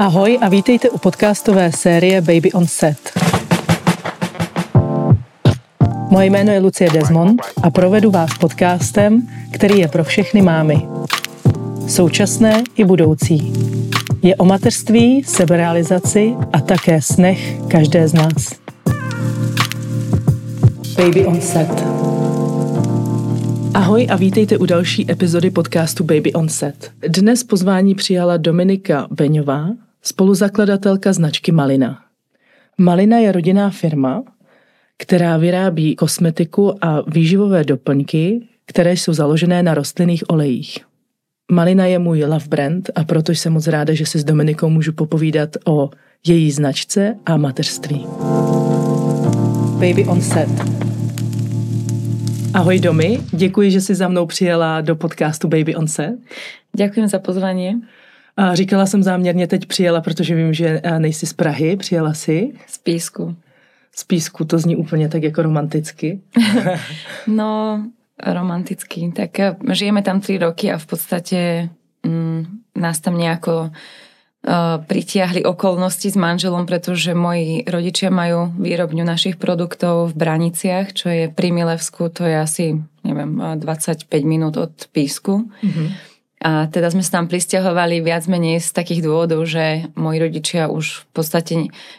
Ahoj a vítejte u podcastové série Baby on Set. Moje jméno je Lucie Desmond a provedu vás podcastem, který je pro všechny mámy. Současné i budoucí. Je o mateřství, seberealizaci a také snech každé z nás. Baby on Set. Ahoj a vítejte u další epizody podcastu Baby on Set. Dnes pozvání přijala Dominika Beňová, spoluzakladatelka značky Malina. Malina je rodinná firma, která vyrábí kosmetiku a výživové doplňky, které jsou založené na rostlinných olejích. Malina je můj love brand a proto jsem moc ráda, že si s Dominikou můžu popovídat o její značce a mateřství. Baby on set. Ahoj Domy, děkuji, že jsi za mnou přijela do podcastu Baby on set. Ďakujem za pozvanie. A říkala jsem záměrně teď přijela, protože vím, že nejsi z Prahy, přijela si. Z Písku. Z Písku, to zní úplně tak jako romanticky. no, romanticky. Tak eh, žijeme tam tri roky a v podstate mm, nás tam nejako uh, pritiahli okolnosti s manželom, pretože moji rodičia majú výrobňu našich produktov v Braniciach, čo je pri Milevsku, to je asi, neviem, 25 minút od Písku. Mm-hmm. A teda sme sa tam pristahovali viac menej z takých dôvodov, že moji rodičia už v podstate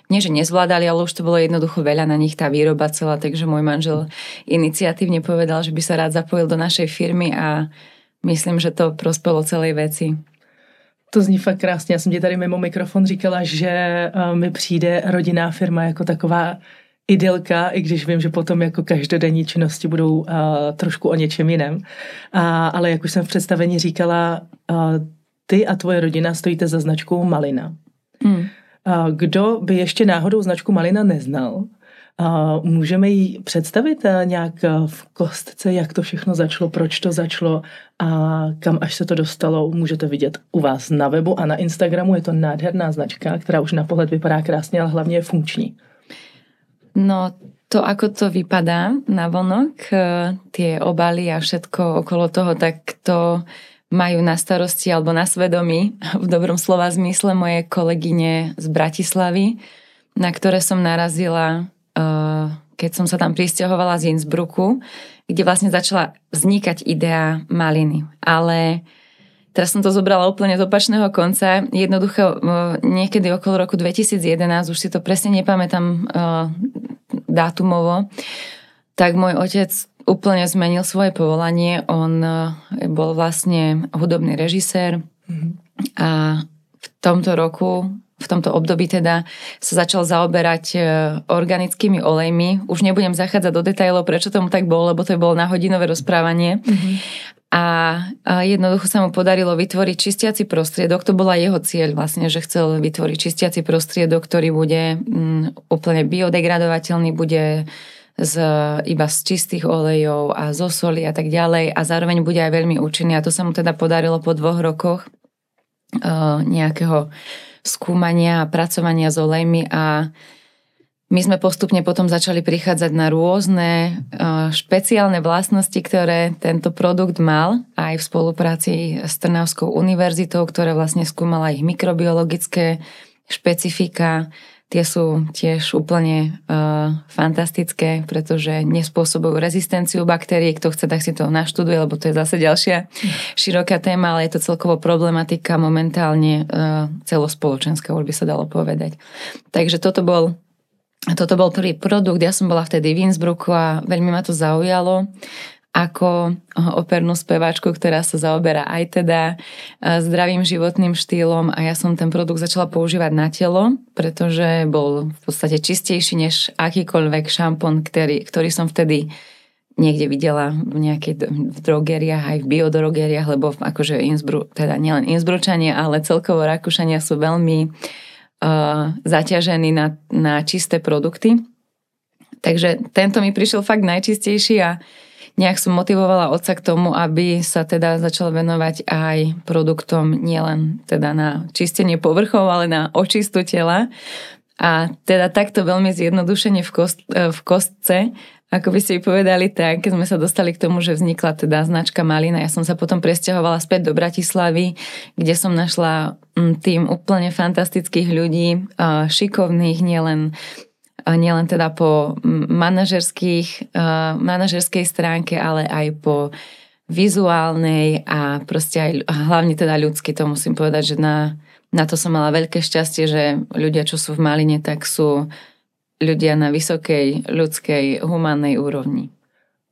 nie, že nezvládali, ale už to bolo jednoducho veľa na nich tá výroba celá, takže môj manžel iniciatívne povedal, že by sa rád zapojil do našej firmy a myslím, že to prospelo celej veci. To zní fakt krásně. Já jsem ti tady mimo mikrofon říkala, že eh, mi přijde rodinná firma jako taková idylka, i když vím, že potom jako každodenní činnosti budou uh, trošku o něčem jiném. Uh, ale jak už jsem v představení říkala, uh, ty a tvoje rodina stojíte za značkou Malina. Mm. Uh, kdo by ještě náhodou značku Malina neznal, Uh, můžeme ji představit nějak v kostce, jak to všechno začalo, proč to začalo a kam až se to dostalo, můžete vidět u vás na webu a na Instagramu. Je to nádherná značka, která už na pohled vypadá krásně, ale hlavně je funkční. No to, ako to vypadá na vonok, e, tie obaly a všetko okolo toho, tak to majú na starosti alebo na svedomí, v dobrom slova zmysle, moje kolegyne z Bratislavy, na ktoré som narazila, e, keď som sa tam pristahovala z Innsbrucku, kde vlastne začala vznikať idea maliny. Ale Teraz som to zobrala úplne z opačného konca. Jednoducho niekedy okolo roku 2011, už si to presne nepamätám uh, dátumovo, tak môj otec úplne zmenil svoje povolanie. On uh, bol vlastne hudobný režisér mm-hmm. a v tomto roku v tomto období teda sa začal zaoberať e, organickými olejmi. Už nebudem zachádzať do detajlov, prečo tomu tak bolo, lebo to bolo na hodinové rozprávanie. Mm-hmm a, jednoducho sa mu podarilo vytvoriť čistiaci prostriedok. To bola jeho cieľ vlastne, že chcel vytvoriť čistiaci prostriedok, ktorý bude mm, úplne biodegradovateľný, bude z, iba z čistých olejov a zo soli a tak ďalej a zároveň bude aj veľmi účinný a to sa mu teda podarilo po dvoch rokoch uh, nejakého skúmania a pracovania s olejmi a my sme postupne potom začali prichádzať na rôzne špeciálne vlastnosti, ktoré tento produkt mal aj v spolupráci s Trnavskou univerzitou, ktorá vlastne skúmala ich mikrobiologické špecifika. Tie sú tiež úplne uh, fantastické, pretože nespôsobujú rezistenciu baktérií. Kto chce, tak si to naštuduje, lebo to je zase ďalšia široká téma, ale je to celkovo problematika momentálne uh, celospoločenská, už by sa dalo povedať. Takže toto bol toto bol prvý produkt, ja som bola vtedy v Innsbrucku a veľmi ma to zaujalo ako opernú speváčku, ktorá sa zaoberá aj teda e, zdravým životným štýlom. A ja som ten produkt začala používať na telo, pretože bol v podstate čistejší než akýkoľvek šampón, ktorý, ktorý som vtedy niekde videla v nejakej v drogeriách, aj v biodrogeriách, lebo akože Innsbruck, teda nielen Innsbručania, ale celkovo Rakúšania sú veľmi uh, zaťažený na, na čisté produkty. Takže tento mi prišiel fakt najčistejší a nejak som motivovala otca k tomu, aby sa teda začal venovať aj produktom nielen teda na čistenie povrchov, ale na očistu tela. A teda takto veľmi zjednodušene v, kost, v kostce ako by ste povedali, tak keď sme sa dostali k tomu, že vznikla teda značka Malina, ja som sa potom presťahovala späť do Bratislavy, kde som našla mm, tým úplne fantastických ľudí, šikovných, nielen nielen teda po manažerských, manažerskej stránke, ale aj po vizuálnej a proste aj hlavne teda ľudsky, to musím povedať, že na, na to som mala veľké šťastie, že ľudia, čo sú v Maline, tak sú ľudia na vysokej ľudskej, humánnej úrovni.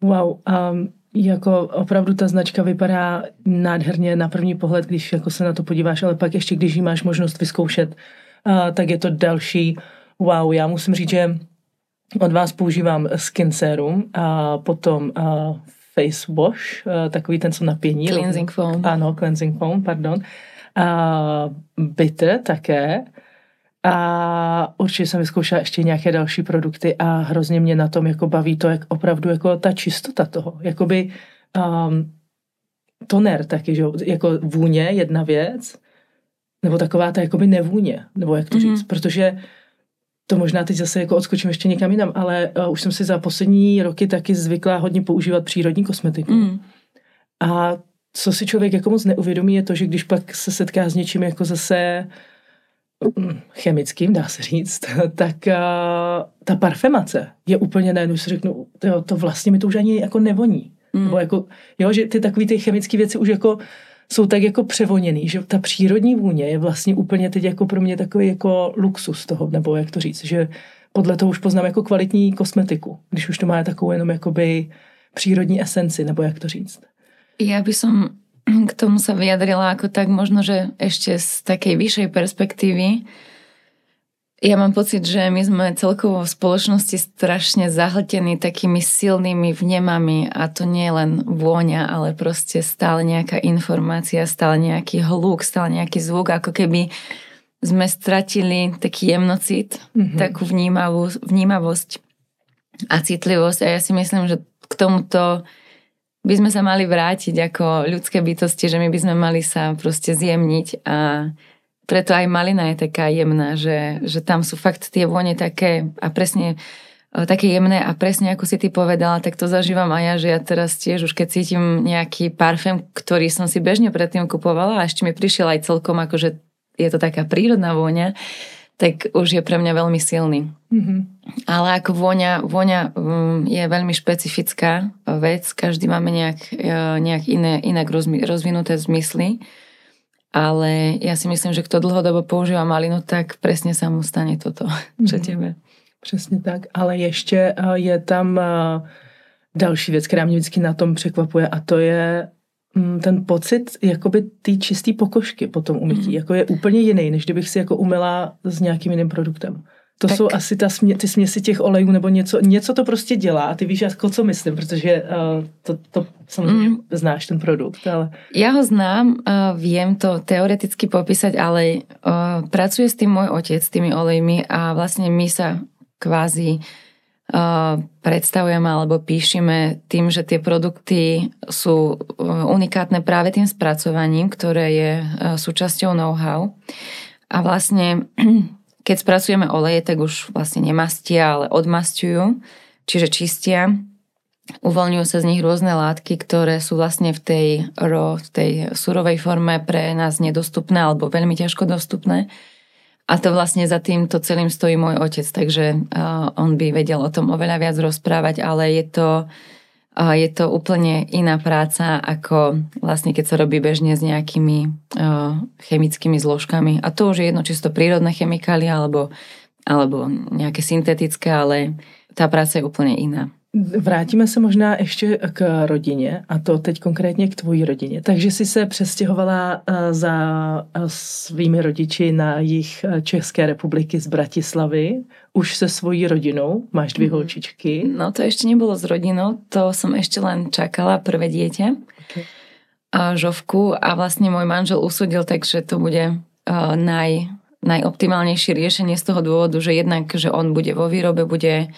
Wow, um, jako opravdu ta značka vypadá nádherně na první pohled, když jako se na to podíváš, ale pak ještě, když ji máš možnost vyzkoušet, uh, tak je to další wow. Já musím říct, že od vás používám skin serum a potom uh, face wash, uh, takový ten, co napění. Cleansing foam. Ano, cleansing foam, pardon. A bitter také. A určitě jsem vyzkoušela ještě nějaké další produkty a hrozně mě na tom jako baví to, jak opravdu jako ta čistota toho. Jakoby um, toner taky, že jako vůně jedna věc, nebo taková ta jakoby nevůně, nebo jak to mm-hmm. říct, protože to možná teď zase jako odskočím ještě někam jinam, ale uh, už jsem si za poslední roky taky zvykla hodně používat přírodní kosmetiku. Mm. A co si člověk jako moc neuvědomí, je to, že když pak se setká s něčím jako zase mm, chemickým, dá se říct, tak uh, ta parfemace je úplně najednou, si řeknu, to, to vlastně mi to už ani jako nevoní. Mm. Nebo jako, jo, že ty takové ty chemické věci už jako jsou tak jako převoněný, že ta přírodní vůně je vlastně úplně teď jako pro mě takový jako luxus toho, nebo jak to říct, že podle toho už poznám jako kvalitní kosmetiku, když už to má takovou jenom jakoby přírodní esenci, nebo jak to říct. Ja by som k tomu sa vyjadrila ako tak možno, že ešte z takej vyššej perspektívy, ja mám pocit, že my sme celkovo v spoločnosti strašne zahltení takými silnými vnemami a to nie je len vôňa, ale proste stále nejaká informácia, stále nejaký hluk, stále nejaký zvuk, ako keby sme stratili taký jemnocit, mm-hmm. takú vnímavú, vnímavosť a citlivosť a ja si myslím, že k tomuto by sme sa mali vrátiť ako ľudské bytosti, že my by sme mali sa proste zjemniť a preto aj malina je taká jemná, že, že tam sú fakt tie vône také a presne e, také jemné a presne ako si ty povedala, tak to zažívam aj ja, že ja teraz tiež už keď cítim nejaký parfém, ktorý som si bežne predtým kupovala a ešte mi prišiel aj celkom ako, že je to taká prírodná vôňa, tak už je pre mňa veľmi silný. Mm-hmm. Ale ako vôňa, vôňa mm, je veľmi špecifická vec, každý máme nejak, e, nejak iné, inak rozvinuté zmysly ale ja si myslím, že kto dlhodobo používa malinu, tak presne sa mu stane toto, čo mm-hmm. tebe. Přesně tak, ale ještě eh, je tam další věc, která mě vždycky na tom překvapuje a to je ten pocit jakoby té čisté pokožky po tom umytí. Mm. Jako je úplně jiný, než kdybych si jako umila s nějakým jiným produktem. To tak. jsou asi ta smě, ty směsi těch olejů nebo něco, něco to prostě dělá a ty víš jako co myslím, protože uh, to, to samozřejmě mm. znáš ten produkt. Ale... Ja ho znám, uh, viem to teoreticky popísať, ale uh, pracuje s tým môj otec, s tými olejmi a vlastne my sa kvázi uh, predstavujeme alebo píšeme tým, že tie produkty sú unikátne práve tým spracovaním, ktoré je súčasťou know-how. A vlastne Keď spracujeme oleje, tak už vlastne nemastia, ale odmastujú, čiže čistia. Uvoľňujú sa z nich rôzne látky, ktoré sú vlastne v tej ro, v tej surovej forme pre nás nedostupné alebo veľmi ťažko dostupné. A to vlastne za týmto celým stojí môj otec, takže uh, on by vedel o tom oveľa viac rozprávať, ale je to je to úplne iná práca, ako vlastne keď sa robí bežne s nejakými chemickými zložkami. A to už je jedno, či sú to prírodné chemikálie alebo, alebo nejaké syntetické, ale tá práca je úplne iná. Vrátíme se možná ještě k rodině a to teď konkrétně k tvojí rodině. Takže jsi se přestěhovala eh, za eh, svými rodiči na jich eh, České republiky z Bratislavy. Už se svojí rodinou, máš dvě mm. holčičky. No to ještě nebylo s rodinou, to jsem ještě len čakala prvé dieťa. Okay. A žovku a vlastně můj manžel usudil, takže to bude uh, naj, najoptimálnejšie riešenie z toho dôvodu, že jednak, že on bude vo výrobe, bude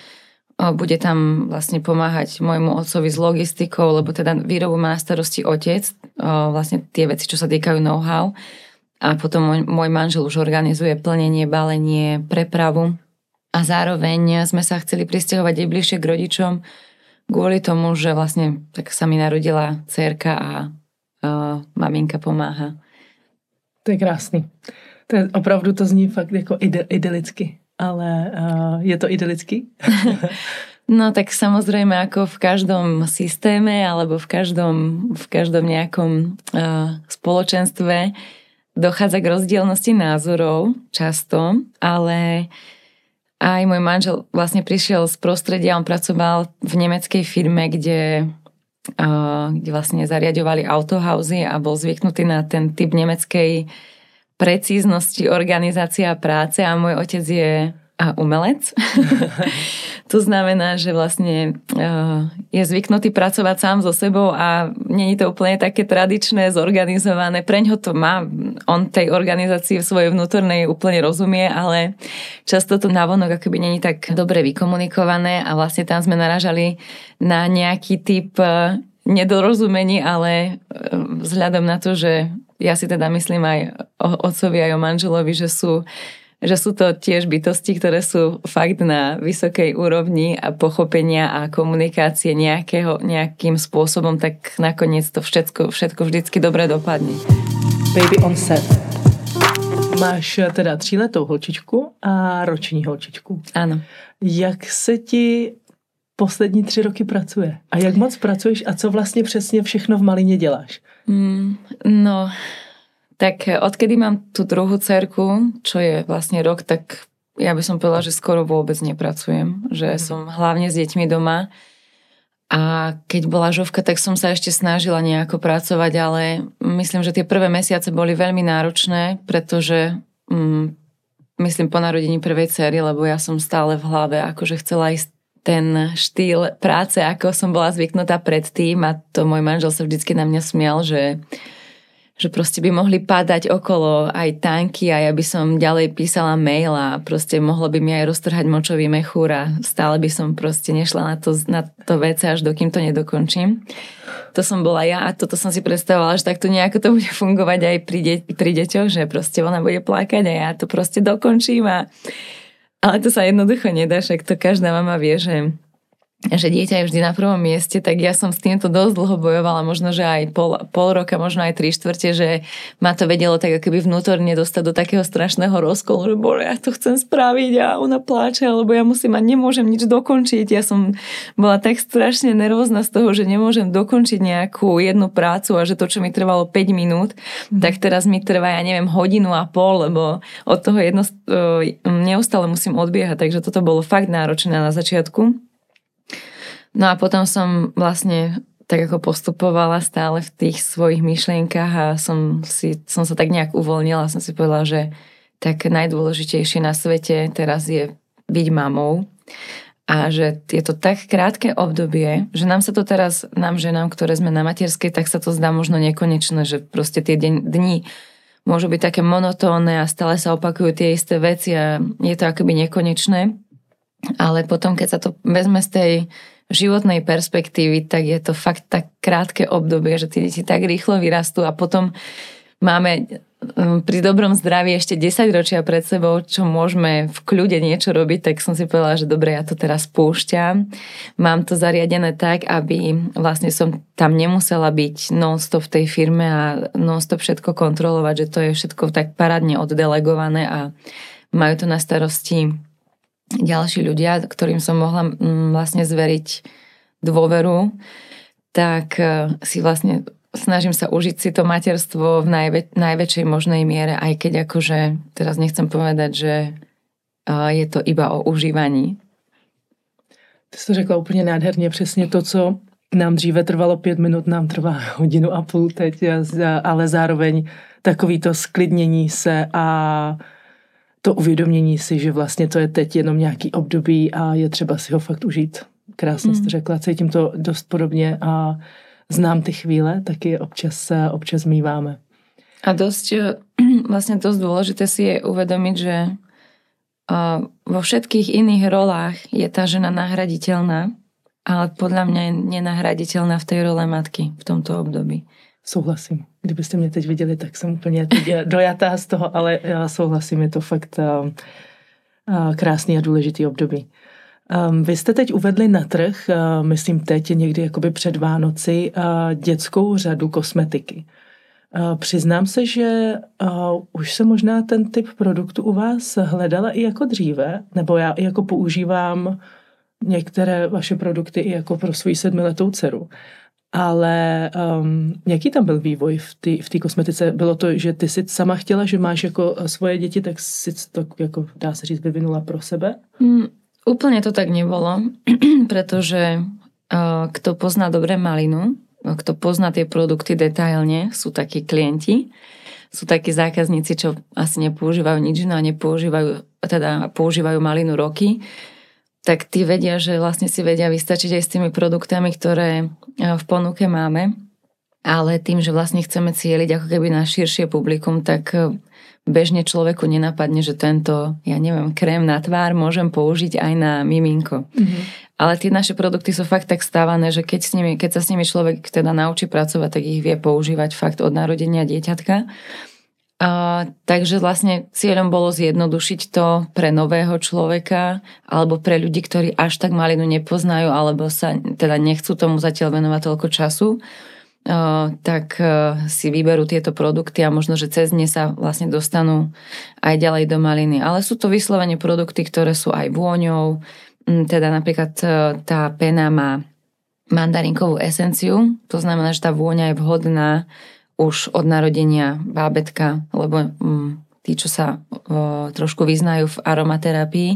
bude tam vlastne pomáhať môjmu otcovi s logistikou, lebo teda výrobu má na starosti otec, vlastne tie veci, čo sa týkajú know-how. A potom môj, môj manžel už organizuje plnenie, balenie, prepravu. A zároveň sme sa chceli pristahovať aj bližšie k rodičom, kvôli tomu, že vlastne tak sa mi narodila dcerka a uh, maminka pomáha. To je krásný. To je, opravdu to zní fakt jako idylicky, ale uh, je to idylický? no tak samozrejme ako v každom systéme alebo v každom, v každom nejakom uh, spoločenstve dochádza k rozdielnosti názorov často, ale aj môj manžel vlastne prišiel z prostredia, on pracoval v nemeckej firme, kde kde vlastne zariadovali autohausy a bol zvyknutý na ten typ nemeckej precíznosti organizácia práce a môj otec je umelec. to znamená, že vlastne je zvyknutý pracovať sám so sebou a není to úplne také tradičné, zorganizované. Preň ho to má, on tej organizácii v svojej vnútornej úplne rozumie, ale často to navonok akoby není tak dobre vykomunikované a vlastne tam sme naražali na nejaký typ nedorozumení, ale e, vzhľadom na to, že ja si teda myslím aj o otcovi, aj o manželovi, že sú, že sú to tiež bytosti, ktoré sú fakt na vysokej úrovni a pochopenia a komunikácie nejakého, nejakým spôsobom, tak nakoniec to všetko, všetko vždycky dobre dopadne. Baby on set. Máš teda tříletou holčičku a roční holčičku. Ano. Jak se ti poslední tři roky pracuje? A jak moc pracuješ a co vlastně přesně všechno v Malině děláš? Mm, no, tak odkedy mám tú druhú cerku, čo je vlastne rok, tak ja by som povedala, že skoro vôbec nepracujem. Že mm. som hlavne s deťmi doma. A keď bola žovka, tak som sa ešte snažila nejako pracovať, ale myslím, že tie prvé mesiace boli veľmi náročné, pretože mm, myslím po narodení prvej cery, lebo ja som stále v hlave akože chcela ísť ten štýl práce, ako som bola zvyknutá predtým a to môj manžel sa vždycky na mňa smial, že že proste by mohli padať okolo aj tanky a ja by som ďalej písala mail a proste mohlo by mi aj roztrhať močový mechúr a stále by som proste nešla na to, na to vece, až dokým to nedokončím. To som bola ja a toto som si predstavovala, že takto nejako to bude fungovať aj pri, de- pri deťoch, že proste ona bude plakať a ja to proste dokončím a ale to sa jednoducho nedá, však to každá mama vie, že že dieťa je vždy na prvom mieste, tak ja som s týmto dosť dlho bojovala, možno, že aj pol, pol roka, možno aj tri štvrte, že ma to vedelo tak akoby vnútorne dostať do takého strašného rozkolu, že bolo, ja to chcem spraviť a ona pláče, alebo ja musím a nemôžem nič dokončiť. Ja som bola tak strašne nervózna z toho, že nemôžem dokončiť nejakú jednu prácu a že to, čo mi trvalo 5 minút, mm. tak teraz mi trvá, ja neviem, hodinu a pol, lebo od toho jedno, e, neustále musím odbiehať, takže toto bolo fakt náročné na začiatku. No a potom som vlastne tak ako postupovala stále v tých svojich myšlienkach a som, si, som sa tak nejak uvoľnila som si povedala, že tak najdôležitejšie na svete teraz je byť mamou a že je to tak krátke obdobie, že nám sa to teraz, nám ženám, ktoré sme na materskej, tak sa to zdá možno nekonečné, že proste tie dni môžu byť také monotónne a stále sa opakujú tie isté veci a je to akoby nekonečné. Ale potom, keď sa to vezme z tej životnej perspektívy, tak je to fakt tak krátke obdobie, že tie deti tak rýchlo vyrastú a potom máme um, pri dobrom zdraví ešte 10 ročia pred sebou, čo môžeme v kľude niečo robiť, tak som si povedala, že dobre, ja to teraz púšťam. Mám to zariadené tak, aby vlastne som tam nemusela byť non-stop v tej firme a non-stop všetko kontrolovať, že to je všetko tak parádne oddelegované a majú to na starosti ďalší ľudia, ktorým som mohla mm, vlastne zveriť dôveru, tak e, si vlastne snažím sa užiť si to materstvo v najvä- najväčšej možnej miere, aj keď akože teraz nechcem povedať, že e, je to iba o užívaní. Ty jsi to řekla úplně nádherně, přesně to, co nám dříve trvalo pět minut, nám trvá hodinu a půl teď, ale zároveň takový to sklidnění se a to uvědomění si, že vlastně to je teď jenom nějaký období a je třeba si ho fakt užít. Krásně mm. jste řekla, cítím to dost podobně a znám ty chvíle, taky občas, občas míváme. A dosť, vlastne dosť dôležité si je uvedomiť, že vo všetkých iných rolách je tá žena nahraditeľná, ale podľa mňa je nenahraditeľná v tej role matky v tomto období. Souhlasím. Kdybyste mě teď viděli, tak jsem úplně dojatá z toho, ale já souhlasím, je to fakt krásný a důležitý období. Um, vy jste teď uvedli na trh, uh, myslím teď někdy jakoby před Vánoci, uh, dětskou řadu kosmetiky. Uh, přiznám se, že už se možná ten typ produktu u vás hledala i jako dříve, nebo já jako používám některé vaše produkty i jako pro svoji sedmiletou dceru. Ale um, jaký tam byl vývoj v té v kosmetice? Bylo to, že ty si sama chtěla, že máš jako svoje děti, tak si to, jako dá se říct, vyvinula pro sebe? Mm, Úplne to tak nebolo, pretože kto pozná dobre malinu, kto pozná tie produkty detailne, sú takí klienti, sú takí zákazníci, čo asi nepoužívajú nič no a nepoužívajú, teda používajú malinu roky, tak tí vedia, že vlastne si vedia vystačiť aj s tými produktami, ktoré v ponuke máme. Ale tým, že vlastne chceme cieliť ako keby na širšie publikum, tak bežne človeku nenapadne, že tento, ja neviem, krém na tvár môžem použiť aj na miminko. Mm-hmm. Ale tie naše produkty sú fakt tak stávané, že keď, s nimi, keď sa s nimi človek teda naučí pracovať, tak ich vie používať fakt od narodenia dieťatka. Takže vlastne cieľom bolo zjednodušiť to pre nového človeka alebo pre ľudí, ktorí až tak malinu nepoznajú alebo sa teda nechcú tomu zatiaľ venovať toľko času tak si vyberú tieto produkty a možno, že cez ne sa vlastne dostanú aj ďalej do maliny. Ale sú to vyslovene produkty, ktoré sú aj vôňou, teda napríklad tá pena má mandarinkovú esenciu, to znamená, že tá vôňa je vhodná už od narodenia bábetka, lebo tí, čo sa o, trošku vyznajú v aromaterapii,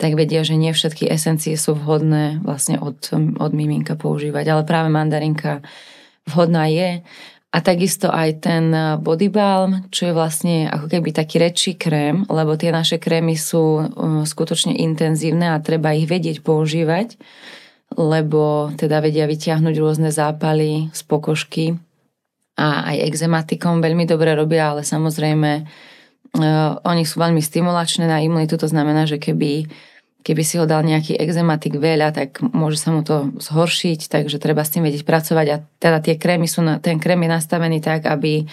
tak vedia, že nie všetky esencie sú vhodné vlastne od, od miminka používať, ale práve mandarinka vhodná je. A takisto aj ten body balm, čo je vlastne ako keby taký rečší krém, lebo tie naše krémy sú uh, skutočne intenzívne a treba ich vedieť používať, lebo teda vedia vyťahnuť rôzne zápaly z pokožky a aj exematikom veľmi dobre robia, ale samozrejme uh, oni sú veľmi stimulačné na imunitu, to znamená, že keby keby si ho dal nejaký exematik veľa, tak môže sa mu to zhoršiť, takže treba s tým vedieť pracovať. A teda tie krémy sú, na, ten krém je nastavený tak, aby,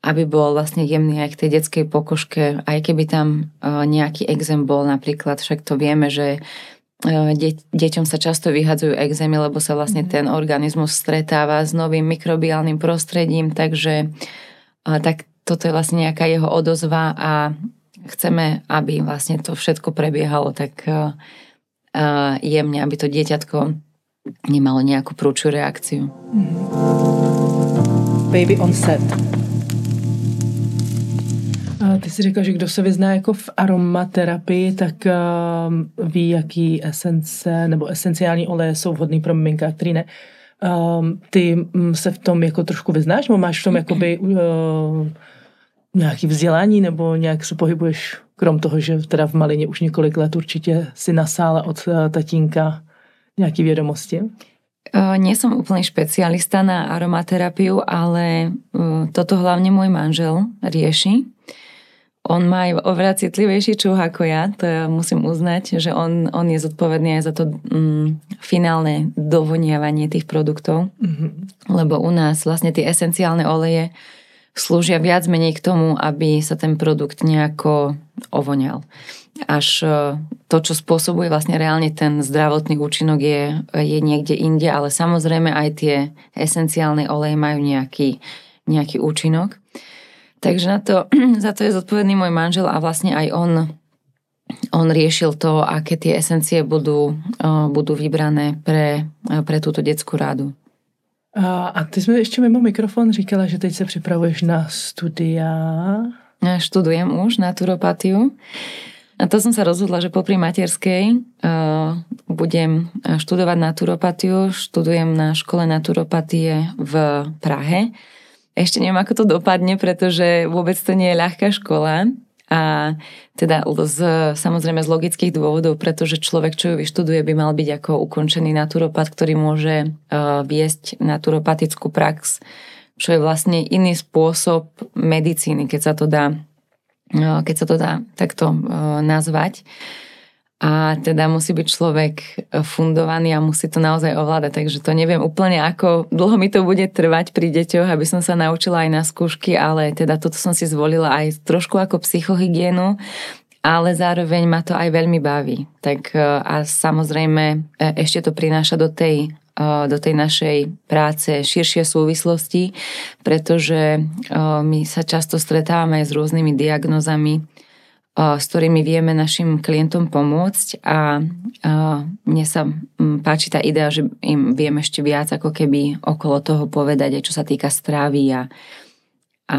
aby bol vlastne jemný aj k tej detskej pokožke, aj keby tam uh, nejaký exem bol. Napríklad, však to vieme, že de- deťom sa často vyhadzujú exémy, lebo sa vlastne mhm. ten organizmus stretáva s novým mikrobiálnym prostredím, takže uh, tak toto je vlastne nejaká jeho odozva a chceme, aby vlastne to všetko prebiehalo tak uh, jemne, aby to dieťatko nemalo nejakú prúču reakciu. Mm-hmm. Baby on set. Ty si řekla, že kdo se vyzná jako v aromaterapii, tak uh, ví, jaký esence nebo esenciální oleje jsou vhodný pro miminka, který ne. Uh, ty se v tom jako trošku vyznáš, nebo máš v tom jakoby uh, nějaký vzdělání nebo nějak se pohybuješ, krom toho, že teda v Malině už několik let určitě si nasála od eh, tatínka nějaký vědomosti? Uh, nie som úplný špecialista na aromaterapiu, ale uh, toto hlavne môj manžel rieši. On má oveľa citlivejší čuch ako ja, to ja musím uznať, že on, on je zodpovedný aj za to um, finálne dovoniavanie tých produktov, mm-hmm. lebo u nás vlastne tie esenciálne oleje slúžia viac menej k tomu, aby sa ten produkt nejako ovoňal. Až e, to, čo spôsobuje vlastne reálne ten zdravotný účinok je, je niekde inde, ale samozrejme aj tie esenciálne oleje majú nejaký, nejaký účinok. Takže na to, za to je zodpovedný môj manžel a vlastne aj on, on riešil to, aké tie esencie budú, e, budú vybrané pre, pre túto detskú rádu. A, a ty jsme ještě mimo mikrofon říkala, že teď se připravuješ na studia. Ja študujem už naturopatiu. A to som sa rozhodla, že popri materskej uh, budem študovať naturopatiu. Študujem na škole naturopatie v Prahe. Ešte neviem, ako to dopadne, pretože vôbec to nie je ľahká škola. A teda z, samozrejme z logických dôvodov, pretože človek, čo ju vyštuduje, by mal byť ako ukončený naturopat, ktorý môže uh, viesť naturopatickú prax, čo je vlastne iný spôsob medicíny, keď sa to dá, uh, keď sa to dá takto uh, nazvať. Uh, a teda musí byť človek fundovaný a musí to naozaj ovládať. Takže to neviem úplne, ako dlho mi to bude trvať pri deťoch, aby som sa naučila aj na skúšky, ale teda toto som si zvolila aj trošku ako psychohygienu, ale zároveň ma to aj veľmi baví. Tak e, a samozrejme e, ešte to prináša do tej, e, do tej našej práce širšie súvislosti, pretože my sa často stretávame s rôznymi diagnozami, s ktorými vieme našim klientom pomôcť a mne sa páči tá idea, že im viem ešte viac ako keby okolo toho povedať, aj čo sa týka strávy a, a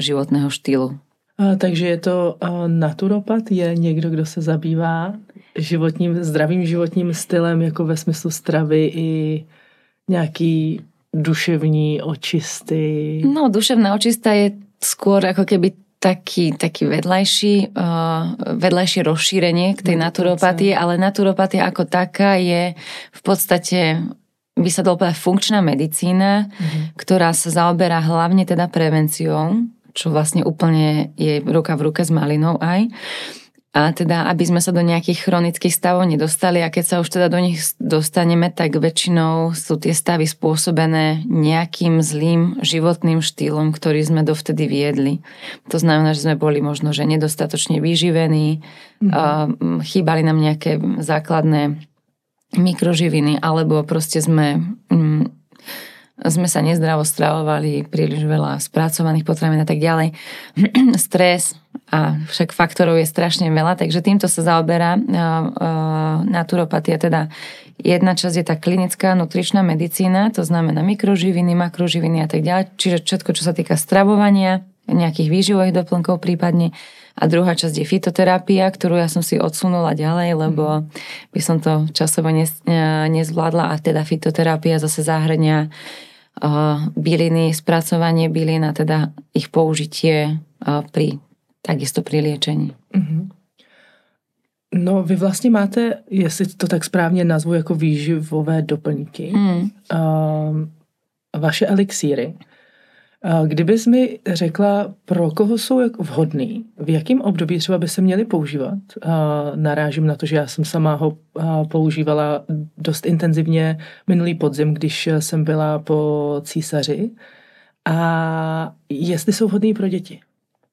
životného štýlu. A, takže je to a, naturopat, je někdo, kdo se zabývá životním, zdravým životním stylem, jako ve smyslu stravy i nějaký duševní očisty? No, duševná očista je skôr ako keby taký, taký vedľajší, uh, vedľajšie rozšírenie k tej naturopatii, ale naturopatia ako taká je v podstate by sa dalo povedať funkčná medicína, mm-hmm. ktorá sa zaoberá hlavne teda prevenciou, čo vlastne úplne je ruka v ruke s malinou aj. A teda, aby sme sa do nejakých chronických stavov nedostali a keď sa už teda do nich dostaneme, tak väčšinou sú tie stavy spôsobené nejakým zlým životným štýlom, ktorý sme dovtedy viedli. To znamená, že sme boli možno, že nedostatočne vyživení, mm-hmm. chýbali nám nejaké základné mikroživiny, alebo proste sme mm, sme sa nezdravo stravovali, príliš veľa spracovaných potravín a tak ďalej. Stres a však faktorov je strašne veľa, takže týmto sa zaoberá naturopatia. Teda jedna časť je tá klinická nutričná medicína, to znamená mikroživiny, makroživiny a tak ďalej, čiže všetko, čo sa týka stravovania, nejakých výživových doplnkov prípadne. A druhá časť je fitoterapia, ktorú ja som si odsunula ďalej, lebo by som to časovo nezvládla a teda fitoterapia zase zahrania byliny, spracovanie bylín a teda ich použitie pri, takisto pri liečení. Mm-hmm. No, vy vlastně máte, jestli to tak správně nazvu, jako výživové doplňky, mm. uh, vaše elixíry. Kdybys mi řekla, pro koho jsou vhodný, v jakém období třeba by se měly používat? Narážím na to, že já jsem sama ho používala dost intenzivně minulý podzim, když jsem byla po císaři. A jestli jsou vhodný pro děti?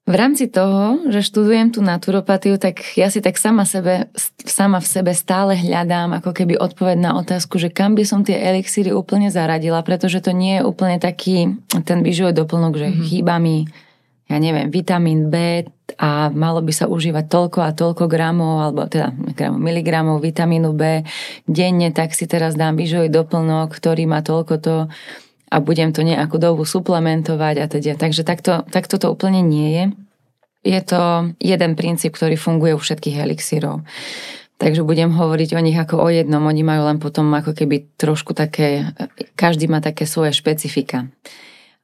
V rámci toho, že študujem tú naturopatiu, tak ja si tak sama, sebe, sama v sebe stále hľadám ako keby odpoveď na otázku, že kam by som tie elixíry úplne zaradila, pretože to nie je úplne taký ten výživový doplnok, že mm-hmm. chýba mi, ja neviem, vitamín B a malo by sa užívať toľko a toľko gramov, alebo teda gramov, miligramov vitamínu B denne, tak si teraz dám výživový doplnok, ktorý má toľko to a budem to nejakú dobu suplementovať a teda. Takže takto, takto to úplne nie je. Je to jeden princíp, ktorý funguje u všetkých elixírov. Takže budem hovoriť o nich ako o jednom. Oni majú len potom ako keby trošku také, každý má také svoje špecifika.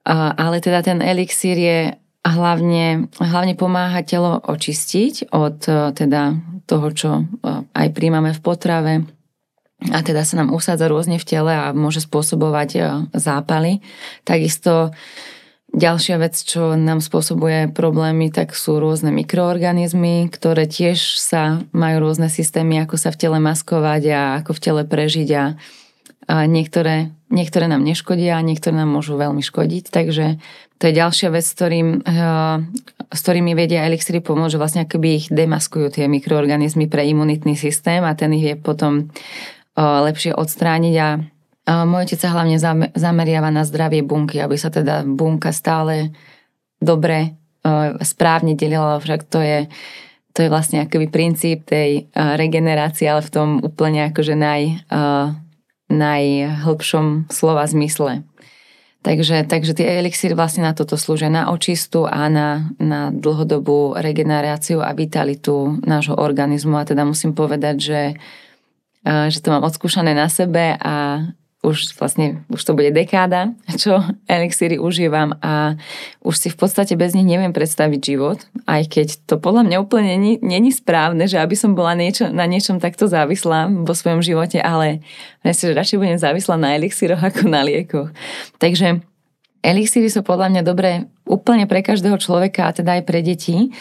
Ale teda ten elixír je hlavne, hlavne pomáha telo očistiť od teda toho, čo aj príjmame v potrave, a teda sa nám usádza rôzne v tele a môže spôsobovať e, zápaly. Takisto ďalšia vec, čo nám spôsobuje problémy, tak sú rôzne mikroorganizmy, ktoré tiež sa majú rôzne systémy, ako sa v tele maskovať a ako v tele prežiť a, niektoré, niektoré nám neškodia a niektoré nám môžu veľmi škodiť. Takže to je ďalšia vec, s, ktorým, e, s ktorými vedia elixíry pomôcť, že vlastne akoby ich demaskujú tie mikroorganizmy pre imunitný systém a ten ich je potom lepšie odstrániť a môj otec sa hlavne zameriava na zdravie bunky, aby sa teda bunka stále dobre, správne delila, však to je, to je vlastne akoby princíp tej regenerácie, ale v tom úplne akože naj, najhlbšom slova zmysle. Takže, takže tie elixíry vlastne na toto slúžia, na očistu a na, na dlhodobú regeneráciu a vitalitu nášho organizmu. A teda musím povedať, že že to mám odskúšané na sebe a už vlastne, už to bude dekáda, čo elixíry užívam a už si v podstate bez nich neviem predstaviť život, aj keď to podľa mňa úplne není, správne, že aby som bola niečo, na niečom takto závislá vo svojom živote, ale myslím, že radšej budem závislá na elixíroch ako na liekoch. Takže elixíry sú podľa mňa dobré úplne pre každého človeka a teda aj pre deti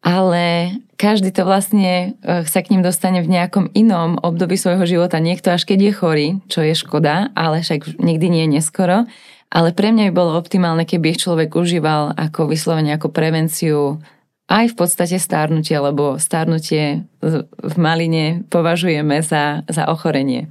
ale každý to vlastne e, sa k ním dostane v nejakom inom období svojho života. Niekto až keď je chorý, čo je škoda, ale však nikdy nie je neskoro. Ale pre mňa by bolo optimálne, keby ich človek užíval ako vyslovene ako prevenciu aj v podstate stárnutie, lebo stárnutie v maline považujeme za, za ochorenie.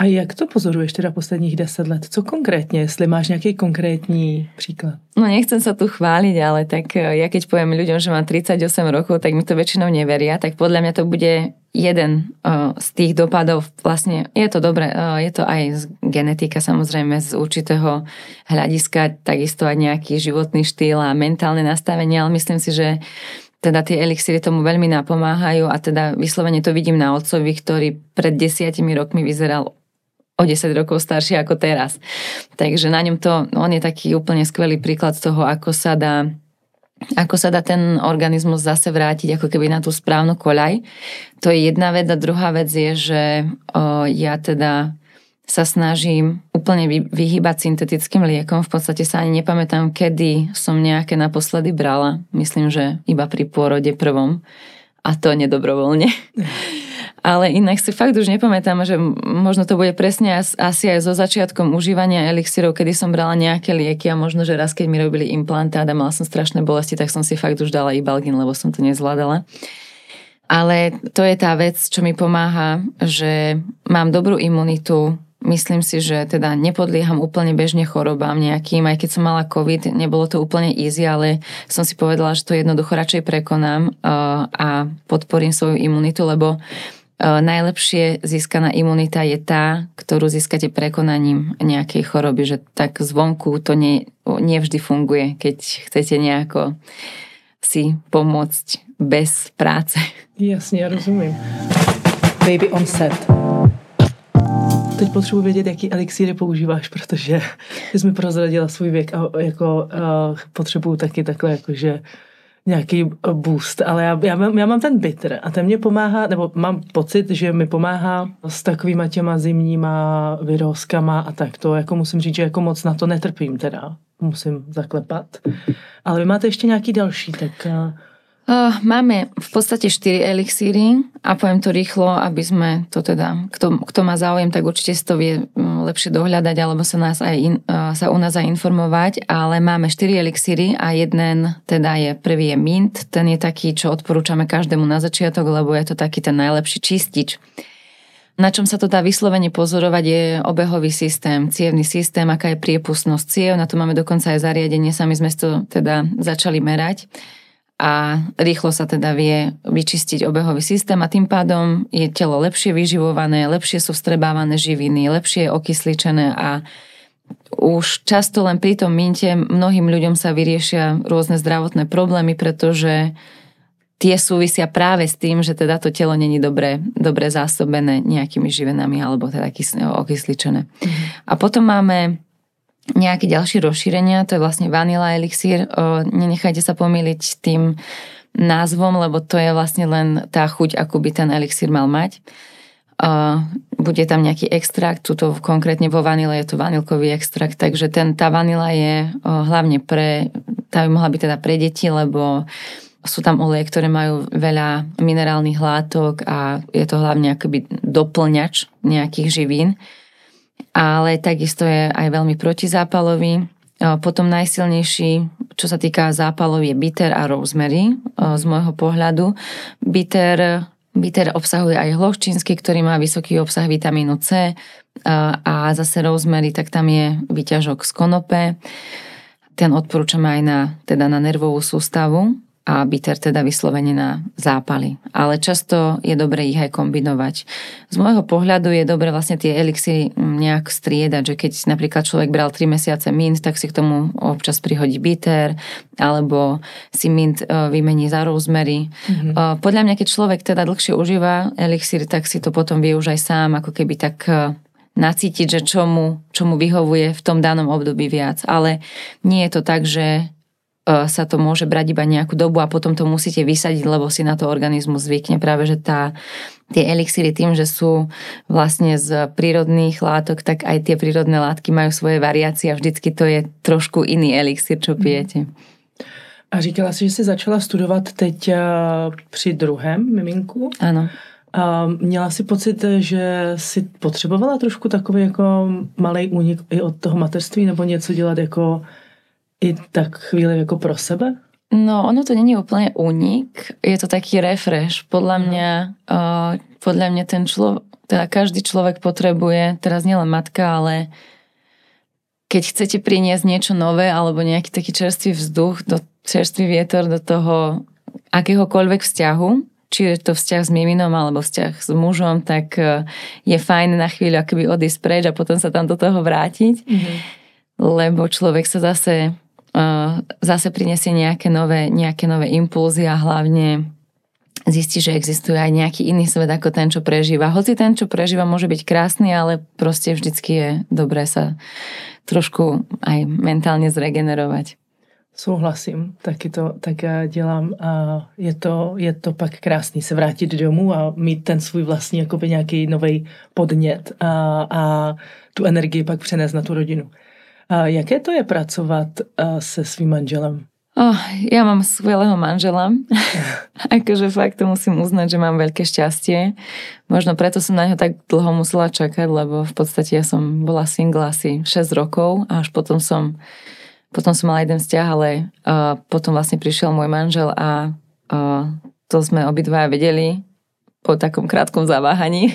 A jak to pozoruješ teda posledních 10 let? Co konkrétně, jestli máš nějaký konkrétní příklad? No nechcem sa tu chváliť, ale tak e, ja keď poviem ľuďom, že mám 38 rokov, tak mi to väčšinou neveria, tak podľa mňa to bude jeden uh, z tých dopadov. Vlastne je to dobre, je to aj z genetika samozrejme z určitého hľadiska, takisto aj nejaký životný štýl a mentálne nastavenie, ale myslím si, že teda tie elixíry tomu veľmi napomáhajú a teda vyslovene to vidím na otcovi, ktorý pred desiatimi rokmi vyzeral o 10 rokov starší ako teraz. Takže na ňom to, on je taký úplne skvelý príklad toho, ako sa dá ako sa dá ten organizmus zase vrátiť ako keby na tú správnu koľaj. To je jedna vec a druhá vec je, že o, ja teda sa snažím úplne vyhýbať syntetickým liekom. V podstate sa ani nepamätám, kedy som nejaké naposledy brala. Myslím, že iba pri pôrode prvom. A to nedobrovoľne. Ale inak si fakt už nepamätám, že možno to bude presne asi aj so začiatkom užívania elixírov, kedy som brala nejaké lieky a možno, že raz, keď mi robili implantát a mala som strašné bolesti, tak som si fakt už dala ibalgin, lebo som to nezvládala. Ale to je tá vec, čo mi pomáha, že mám dobrú imunitu, Myslím si, že teda nepodlieham úplne bežne chorobám nejakým, aj keď som mala COVID, nebolo to úplne easy, ale som si povedala, že to jednoducho radšej prekonám a podporím svoju imunitu, lebo najlepšie získaná imunita je tá, ktorú získate prekonaním nejakej choroby, že tak zvonku to nie, nie vždy funguje, keď chcete nejako si pomôcť bez práce. Jasně, já rozumím. Baby on set. Teď potřebuji vědět, jaký elixíry používáš, protože jsi mi prozradila svůj věk a jako uh, potřebuju taky takhle jakože nějaký eh, boost, ale já, já, mám, já mám ten bitter a ten mě pomáhá, nebo mám pocit, že mi pomáhá s takovýma těma zimníma vyrozkama a tak to, jako musím říct, že jako moc na to netrpím teda, musím zaklepat. Ale vy máte ještě nějaký další, tak... Uh, Máme v podstate 4 elixíry a poviem to rýchlo, aby sme to teda, kto, kto má záujem, tak určite si to vie mm, lepšie dohľadať alebo sa, nás aj in, sa u nás aj informovať, ale máme 4 elixíry a jeden teda je, prvý je mint, ten je taký, čo odporúčame každému na začiatok, lebo je to taký ten najlepší čistič. Na čom sa to dá vyslovene pozorovať je obehový systém, cievný systém, aká je priepustnosť ciev, na to máme dokonca aj zariadenie, sami sme to teda začali merať a rýchlo sa teda vie vyčistiť obehový systém a tým pádom je telo lepšie vyživované, lepšie sú vstrebávané živiny, lepšie je okysličené a už často len pri tom minte mnohým ľuďom sa vyriešia rôzne zdravotné problémy, pretože tie súvisia práve s tým, že teda to telo není dobre, dobre zásobené nejakými živinami alebo teda okysličené. Mm-hmm. A potom máme nejaké ďalšie rozšírenia, to je vlastne vanila elixír. Nenechajte sa pomýliť tým názvom, lebo to je vlastne len tá chuť, akú by ten elixír mal mať. Bude tam nejaký extrakt, tuto konkrétne vo vanile je to vanilkový extrakt, takže ten, tá vanila je hlavne pre, tá by mohla byť teda pre deti, lebo sú tam oleje, ktoré majú veľa minerálnych látok a je to hlavne akoby doplňač nejakých živín ale takisto je aj veľmi protizápalový. Potom najsilnejší, čo sa týka zápalov, je bitter a rosemary z môjho pohľadu. Bitter, bitter obsahuje aj hloščínsky, ktorý má vysoký obsah vitamínu C a zase rosemary, tak tam je vyťažok z konope. Ten odporúčame aj na, teda na nervovú sústavu a bitter teda vyslovene na zápaly. Ale často je dobre ich aj kombinovať. Z môjho pohľadu je dobre vlastne tie elixy nejak striedať, že keď napríklad človek bral 3 mesiace mint, tak si k tomu občas prihodí bitter, alebo si mint e, vymení za rosemary. Mm-hmm. Podľa mňa, keď človek teda dlhšie užíva elixír, tak si to potom vie už aj sám ako keby tak e, nacítiť, že čo mu, čo mu vyhovuje v tom danom období viac. Ale nie je to tak, že sa to môže brať iba nejakú dobu a potom to musíte vysadiť, lebo si na to organizmus zvykne. Práve, že tá, tie elixíry tým, že sú vlastne z prírodných látok, tak aj tie prírodné látky majú svoje variácie a vždycky to je trošku iný elixír, čo mhm. pijete. A říkala si, že jsi začala studovat teď e, při druhém miminku. Ano. A měla si pocit, že si potřebovala trošku takový jako malý únik i od toho mateřství nebo něco dělat jako i tak chvíli jako pro sebe? No, ono to není úplne únik, je to taký refresh. Podľa mhm. mňa, uh, podľa mňa ten človek, teda každý človek potrebuje, teraz nielen matka, ale keď chcete priniesť niečo nové alebo nejaký taký čerstvý vzduch, do, čerstvý vietor do toho akéhokoľvek vzťahu, či je to vzťah s miminom alebo vzťah s mužom, tak uh, je fajn na chvíľu akoby odísť preč a potom sa tam do toho vrátiť. Mm-hmm. Lebo človek sa zase zase prinesie nejaké nové, nejaké nové impulzy a hlavne zistí, že existuje aj nejaký iný svet ako ten, čo prežíva. Hoci ten, čo prežíva, môže byť krásny, ale proste vždycky je dobré sa trošku aj mentálne zregenerovať. Souhlasím, taky to tak dělám a je to, je to pak krásný se vrátit domů a mít ten svůj vlastní jakoby nějaký nový podnět a, a tu energii pak přenést na tu rodinu. A jaké to je pracovat se svým manželem? Oh, ja mám skvelého manžela. akože fakt to musím uznať, že mám veľké šťastie. Možno preto som na ňo tak dlho musela čakať, lebo v podstate ja som bola single asi 6 rokov a až potom som potom som mala jeden vzťah, ale uh, potom vlastne prišiel môj manžel a uh, to sme obidvaja vedeli po takom krátkom zaváhaní,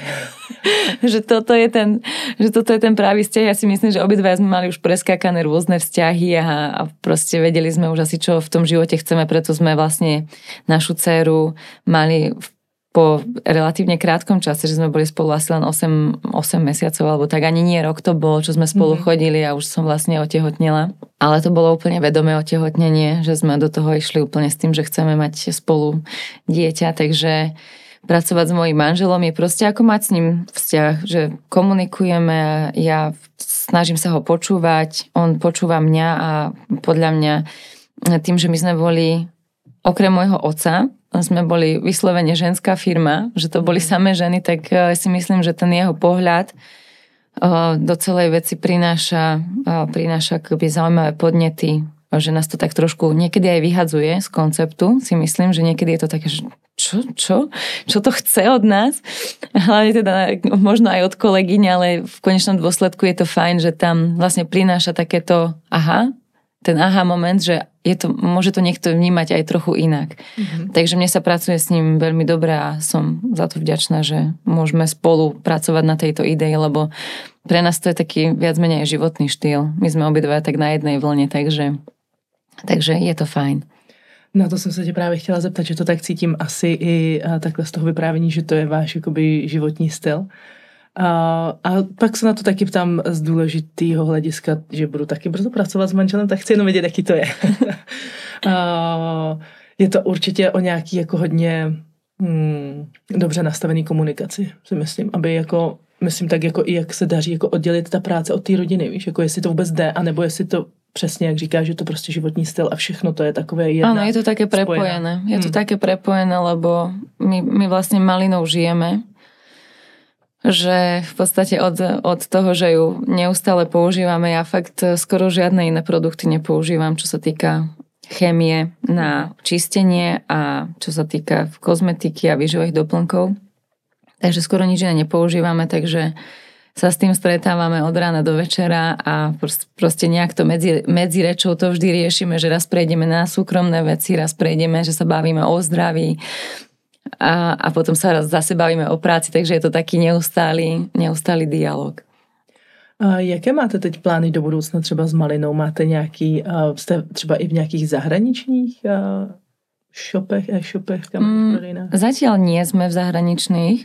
že, toto je ten, že toto je ten pravý vzťah. Ja si myslím, že obidva sme mali už preskákané rôzne vzťahy a, a proste vedeli sme už asi, čo v tom živote chceme, preto sme vlastne našu dceru mali po relatívne krátkom čase, že sme boli spolu asi len 8, 8 mesiacov, alebo tak ani nie rok to bolo, čo sme spolu mm-hmm. chodili a už som vlastne otehotnela. Ale to bolo úplne vedomé otehotnenie, že sme do toho išli úplne s tým, že chceme mať spolu dieťa, takže pracovať s mojím manželom je proste ako mať s ním vzťah, že komunikujeme, ja snažím sa ho počúvať, on počúva mňa a podľa mňa tým, že my sme boli okrem môjho otca, sme boli vyslovene ženská firma, že to boli mhm. samé ženy, tak eh, si myslím, že ten jeho pohľad eh, do celej veci prináša, eh, prináša akoby zaujímavé podnety, že nás to tak trošku niekedy aj vyhadzuje z konceptu. Si myslím, že niekedy je to také, že čo, čo, čo to chce od nás. Hlavne teda možno aj od kolegyň, ale v konečnom dôsledku je to fajn, že tam vlastne prináša takéto aha, ten aha moment, že je to, môže to niekto vnímať aj trochu inak. Mm-hmm. Takže mne sa pracuje s ním veľmi dobre a som za to vďačná, že môžeme spolu pracovať na tejto idei, lebo pre nás to je taký viac menej životný štýl. My sme obidva tak na jednej vlne, takže, takže je to fajn. Na to jsem se tě právě chtěla zeptat, že to tak cítím asi i takhle z toho vyprávění, že to je váš jakoby životní styl. A, a pak se na to taky ptám z důležitého hlediska, že budu taky brzo pracovat s manželem, tak chci jenom vědět, jaký to je. a, je to určitě o nějaký jako hodně hmm, dobře nastavený komunikaci, si myslím, aby jako myslím tak jako i jak se daří jako oddělit ta práce od té rodiny, víš, jako jestli to vůbec jde, anebo jestli to přesně, jak říkáš, že to prostě životní styl a všechno to je takové jedna Áno, je to také prepojené. Je to hmm. také prepojené, lebo my, my vlastne malinou žijeme že v podstate od, od toho, že ju neustále používame, ja fakt skoro žiadne iné produkty nepoužívam, čo sa týka chémie na čistenie a čo sa týka kozmetiky a výživových doplnkov. Takže skoro nič iné nepoužívame, takže sa s tým stretávame od rána do večera a proste nejak to medzi, medzi rečou to vždy riešime, že raz prejdeme na súkromné veci, raz prejdeme, že sa bavíme o zdraví a, a potom sa raz zase bavíme o práci, takže je to taký neustály, neustály dialog. A jaké máte teď plány do budoucna třeba s Malinou? Máte nějaký, jste třeba i v nějakých zahraničních shopech, e-shopech? Kam mm, zatiaľ nie sme v zahraničných,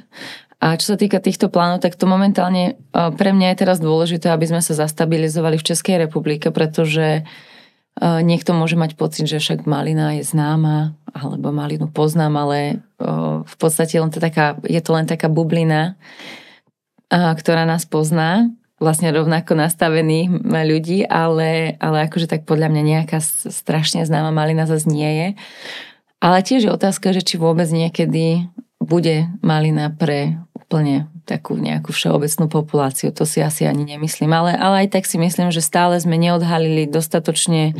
a čo sa týka týchto plánov, tak to momentálne pre mňa je teraz dôležité, aby sme sa zastabilizovali v Českej republike, pretože niekto môže mať pocit, že však malina je známa, alebo malinu poznám, ale v podstate len to taká, je to len taká bublina, ktorá nás pozná vlastne rovnako nastavených ľudí, ale, ale akože tak podľa mňa nejaká strašne známa malina zase nie je. Ale tiež je otázka, že či vôbec niekedy bude malina pre úplne takú nejakú všeobecnú populáciu. To si asi ani nemyslím. Ale, ale aj tak si myslím, že stále sme neodhalili dostatočne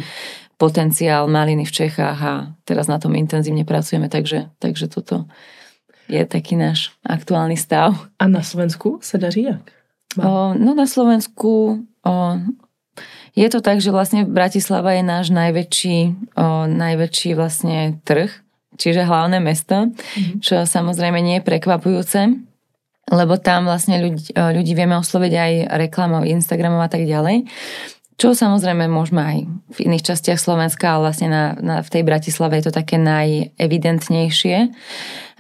potenciál maliny v Čechách a teraz na tom intenzívne pracujeme, takže, takže toto je taký náš aktuálny stav. A na Slovensku sa daří jak? O, no na Slovensku o, Je to tak, že vlastne Bratislava je náš najväčší, o, najväčší vlastne trh, čiže hlavné mesto, mm-hmm. čo samozrejme nie je prekvapujúce, lebo tam vlastne ľudí, ľudí vieme osloviť aj reklamou, Instagramom a tak ďalej. Čo samozrejme môžeme aj v iných častiach Slovenska, ale vlastne na, na, v tej Bratislave je to také najevidentnejšie.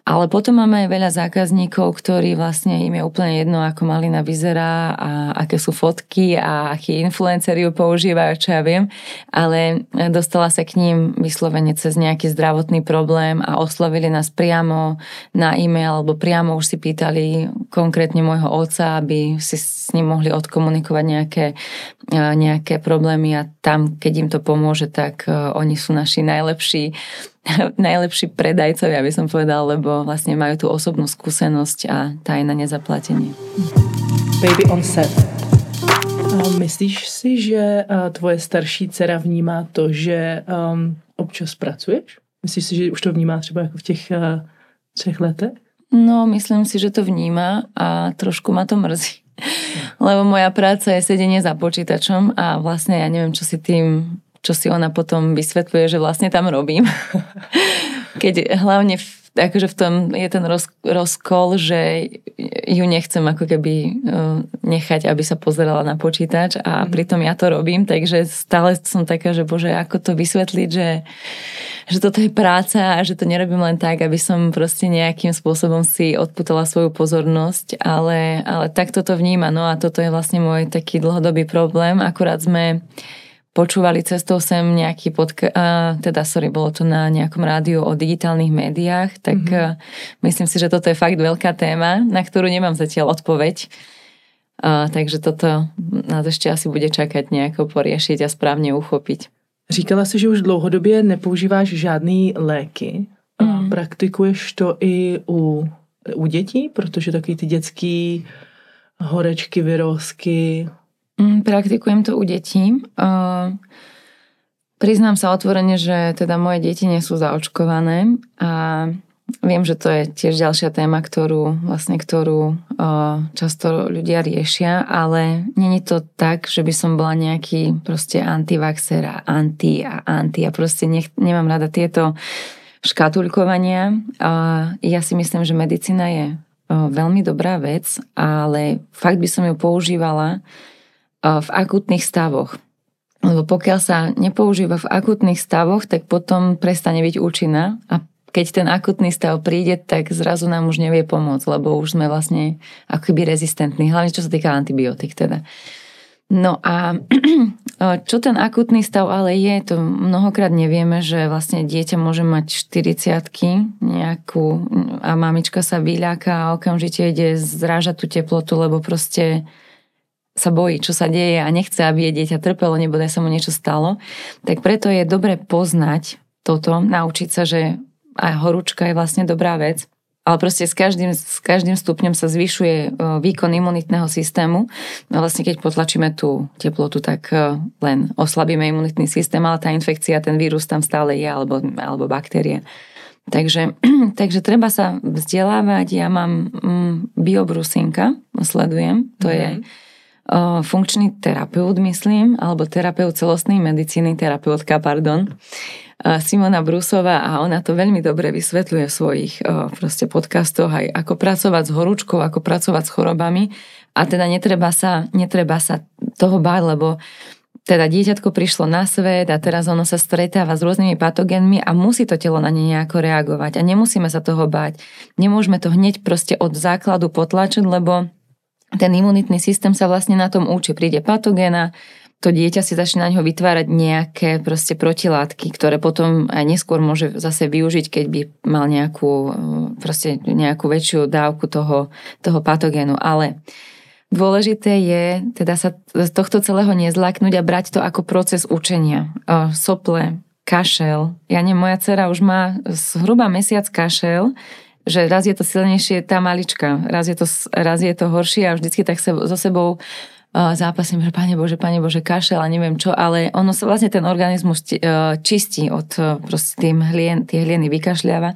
Ale potom máme aj veľa zákazníkov, ktorí vlastne im je úplne jedno, ako malina vyzerá a aké sú fotky a akí influenceri ju používajú, čo ja viem. Ale dostala sa k ním vyslovene cez nejaký zdravotný problém a oslovili nás priamo na e-mail alebo priamo už si pýtali konkrétne môjho otca, aby si s ním mohli odkomunikovať nejaké, nejaké problémy a tam, keď im to pomôže, tak oni sú naši najlepší najlepší predajcovia, by som povedal, lebo vlastne majú tú osobnú skúsenosť a tá je na nezaplatenie. Baby on set. Myslíš si, že tvoje starší dcera vnímá to, že um, občas pracuješ? Myslíš si, že už to vnímá třeba jako v těch uh, třech letech? No, myslím si, že to vníma a trošku ma to mrzí. Lebo moja práca je sedenie za počítačom a vlastne ja neviem, čo si tým čo si ona potom vysvetľuje, že vlastne tam robím. Keď hlavne v, akože v tom je ten roz, rozkol, že ju nechcem ako keby e, nechať, aby sa pozerala na počítač a mm. pritom ja to robím, takže stále som taká, že bože, ako to vysvetliť, že, že toto je práca a že to nerobím len tak, aby som proste nejakým spôsobom si odputala svoju pozornosť, ale, ale takto to vníma. No a toto je vlastne môj taký dlhodobý problém. Akurát sme počúvali cestou sem nejaký uh, teda sorry, bolo to na nejakom rádiu o digitálnych médiách, tak mm-hmm. myslím si, že toto je fakt veľká téma, na ktorú nemám zatiaľ odpoveď. Uh, takže toto nás ešte asi bude čakať nejako poriešiť a správne uchopiť. Říkala si, že už dlouhodobě nepoužíváš žádný léky. Mm. Praktikuješ to i u, u dětí, protože taky ty dětský horečky, vyrozky, praktikujem to u detí. Priznám sa otvorene, že teda moje deti nie sú zaočkované a viem, že to je tiež ďalšia téma, ktorú, vlastne, ktorú často ľudia riešia, ale není to tak, že by som bola nejaký proste antivaxer a anti a anti a proste nech, nemám rada tieto škatulkovania. Ja si myslím, že medicína je veľmi dobrá vec, ale fakt by som ju používala v akutných stavoch. Lebo pokiaľ sa nepoužíva v akutných stavoch, tak potom prestane byť účinná a keď ten akutný stav príde, tak zrazu nám už nevie pomôcť, lebo už sme vlastne akoby rezistentní, hlavne čo sa týka antibiotik teda. No a čo ten akutný stav ale je, to mnohokrát nevieme, že vlastne dieťa môže mať 40 nejakú a mamička sa vyľaká a okamžite ide zrážať tú teplotu, lebo proste sa bojí, čo sa deje a nechce, aby jej dieťa trpelo, nebude sa mu niečo stalo, tak preto je dobre poznať toto, naučiť sa, že aj horúčka je vlastne dobrá vec, ale proste s každým, s každým stupňom sa zvyšuje e, výkon imunitného systému. No vlastne keď potlačíme tú teplotu, tak e, len oslabíme imunitný systém, ale tá infekcia, ten vírus tam stále je, alebo, alebo baktérie. Takže, takže treba sa vzdelávať. Ja mám mm, biobrusinka, sledujem, to mm-hmm. je mhm funkčný terapeut, myslím, alebo terapeut celostnej medicíny, terapeutka, pardon, Simona Brusová a ona to veľmi dobre vysvetľuje v svojich proste podcastoch aj ako pracovať s horúčkou, ako pracovať s chorobami a teda netreba sa, netreba sa toho báť, lebo teda dieťatko prišlo na svet a teraz ono sa stretáva s rôznymi patogénmi a musí to telo na ne nejako reagovať a nemusíme sa toho báť. Nemôžeme to hneď proste od základu potlačiť, lebo ten imunitný systém sa vlastne na tom učí. Príde patogéna, to dieťa si začne na ňo vytvárať nejaké proste protilátky, ktoré potom aj neskôr môže zase využiť, keď by mal nejakú, proste nejakú väčšiu dávku toho, toho patogénu. Ale dôležité je teda sa z tohto celého nezlaknúť a brať to ako proces učenia. Sople, kašel. Ja nie, moja dcera už má zhruba mesiac kašel, že raz je to silnejšie tá malička, raz je to, raz je to horšie a vždycky tak se, so sebou uh, zápasím, že pane Bože, pane Bože, kašel a neviem čo, ale ono sa vlastne ten organizmus uh, čistí od uh, proste tým hlien, tie hlieny vykašľava.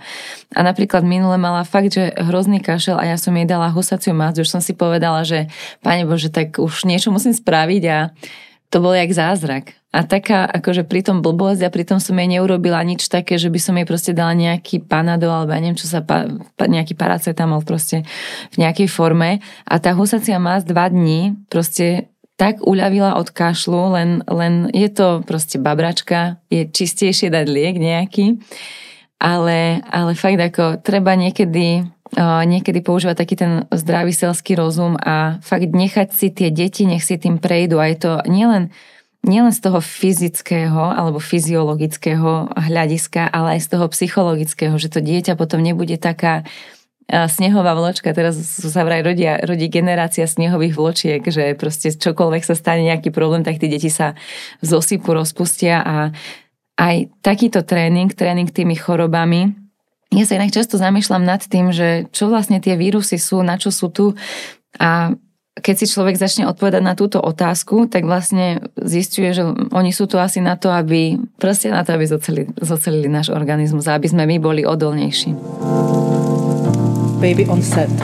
A napríklad minule mala fakt, že hrozný kašel a ja som jej dala husaciu masť, už som si povedala, že pane Bože, tak už niečo musím spraviť a to bol jak zázrak. A taká, akože pri tom blbosť a pritom som jej neurobila nič také, že by som jej proste dala nejaký panado alebo ja neviem, čo sa, pa, nejaký paracetamol proste v nejakej forme. A tá husacia más dva dní proste tak uľavila od kašlu, len, len je to proste babračka, je čistejšie dať liek nejaký, ale, ale fakt ako treba niekedy niekedy používať taký ten zdravý selský rozum a fakt nechať si tie deti, nech si tým prejdú. A je to nielen nielen z toho fyzického alebo fyziologického hľadiska, ale aj z toho psychologického, že to dieťa potom nebude taká snehová vločka, teraz sa vraj rodia, rodí generácia snehových vločiek, že proste čokoľvek sa stane nejaký problém, tak tí deti sa zosypu, rozpustia a aj takýto tréning, tréning tými chorobami, ja sa inak často zamýšľam nad tým, že čo vlastne tie vírusy sú, na čo sú tu a keď si človek začne odpovedať na túto otázku, tak vlastne zistuje, že oni sú tu asi na to, aby proste na to, aby zocelili, zocelili náš organizmus a aby sme my boli odolnejší. Baby on set.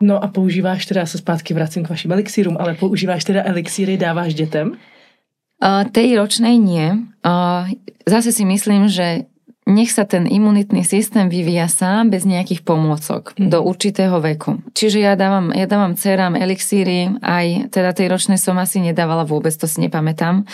No a používáš teda, se zpátky vracím k vašim elixírům, ale používáš teda elixíry, dáváš dětem? Tej ročnej nie. Zase si myslím, že nech sa ten imunitný systém vyvíja sám bez nejakých pomôcok mm. do určitého veku. Čiže ja dávam, ja dávam cerám elixíry, aj teda tej ročnej som asi nedávala vôbec, to si nepamätám,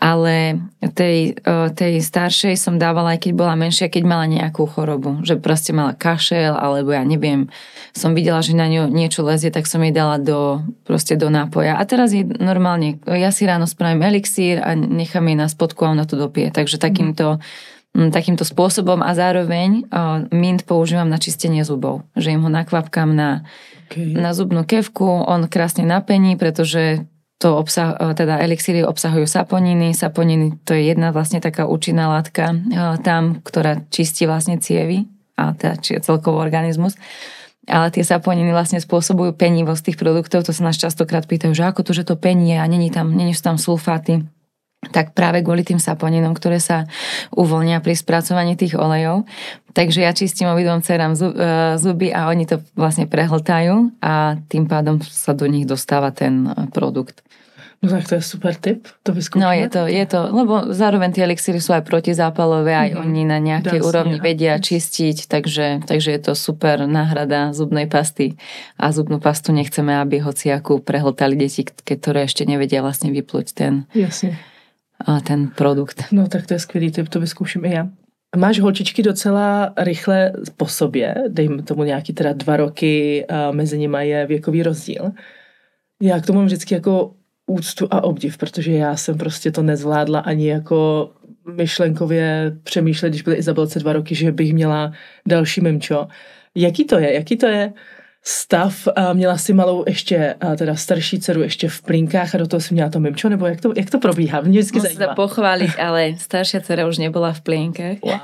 ale tej, tej staršej som dávala aj keď bola menšia, keď mala nejakú chorobu, že proste mala kašel, alebo ja neviem, som videla, že na ňu niečo lezie, tak som jej dala do, proste do nápoja. A teraz je normálne, ja si ráno spravím elixír a nechám jej na spodku a ona to dopije. Takže takýmto mm Mm, takýmto spôsobom a zároveň mint používam na čistenie zubov. Že im ho nakvapkám na, okay. na zubnú kevku, on krásne napení, pretože to obsah, teda elixíry obsahujú saponiny. Saponiny to je jedna vlastne taká účinná látka tam, ktorá čistí vlastne cievy a teda či celkový organizmus. Ale tie saponiny vlastne spôsobujú penivosť tých produktov, to sa nás častokrát pýtajú, že ako to, že to penie a není tam, není sú tam sulfáty tak práve kvôli tým saponinom, ktoré sa uvoľnia pri spracovaní tých olejov. Takže ja čistím obidvom cerám e, zuby a oni to vlastne prehltajú a tým pádom sa do nich dostáva ten e, produkt. No tak to je super tip, to vyskúšame. No je to, je to, lebo zároveň tie elixíry sú aj protizápalové, aj mm-hmm. oni na nejakej Dasne, úrovni vedia čistiť, takže, takže je to super náhrada zubnej pasty a zubnú pastu nechceme, aby hociakú prehltali deti, ktoré ešte nevedia vlastne vypluť ten, Jasne ten produkt. No tak to je skvělý tip, to vyzkouším i já. Máš holčičky docela rychle po sobě, dejme tomu nějaký teda dva roky, a mezi nimi je věkový rozdíl. Já k tomu mám vždycky jako úctu a obdiv, protože já jsem prostě to nezvládla ani jako myšlenkově přemýšlet, když byly Izabelce dva roky, že bych měla další mimčo. Jaký to je? Jaký to je stav. A měla si malou ještě, a teda starší dceru ještě v plinkách a do toho si měla to mimčo, nebo jak to, jak to probíhá? Mě vždycky Musím sa pochváliť, ale staršia dcera už nebola v plienkach. Wow.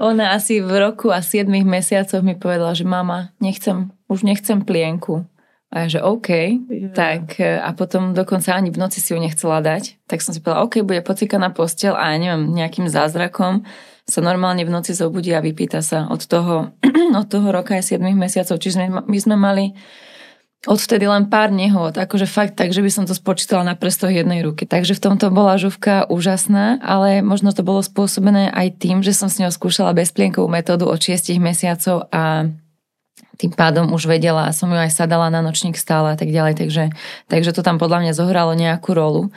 Ona asi v roku a 7 mesiacoch mi povedala, že mama, nechcem, už nechcem plienku. A ja, že OK, yeah. tak e, a potom dokonca ani v noci si ju nechcela dať. Tak som si povedala, OK, bude pocikaná postel a ja neviem, nejakým zázrakom sa normálne v noci zobudí a vypýta sa od toho, od toho roka aj 7 mesiacov. Čiže my sme mali odvtedy len pár nehod, akože fakt tak, že by som to spočítala na prstoch jednej ruky. Takže v tomto bola žuvka úžasná, ale možno to bolo spôsobené aj tým, že som s ňou skúšala bezplienkovú metódu od 6 mesiacov a tým pádom už vedela som ju aj sadala na nočník stále a tak ďalej, takže, takže to tam podľa mňa zohralo nejakú rolu.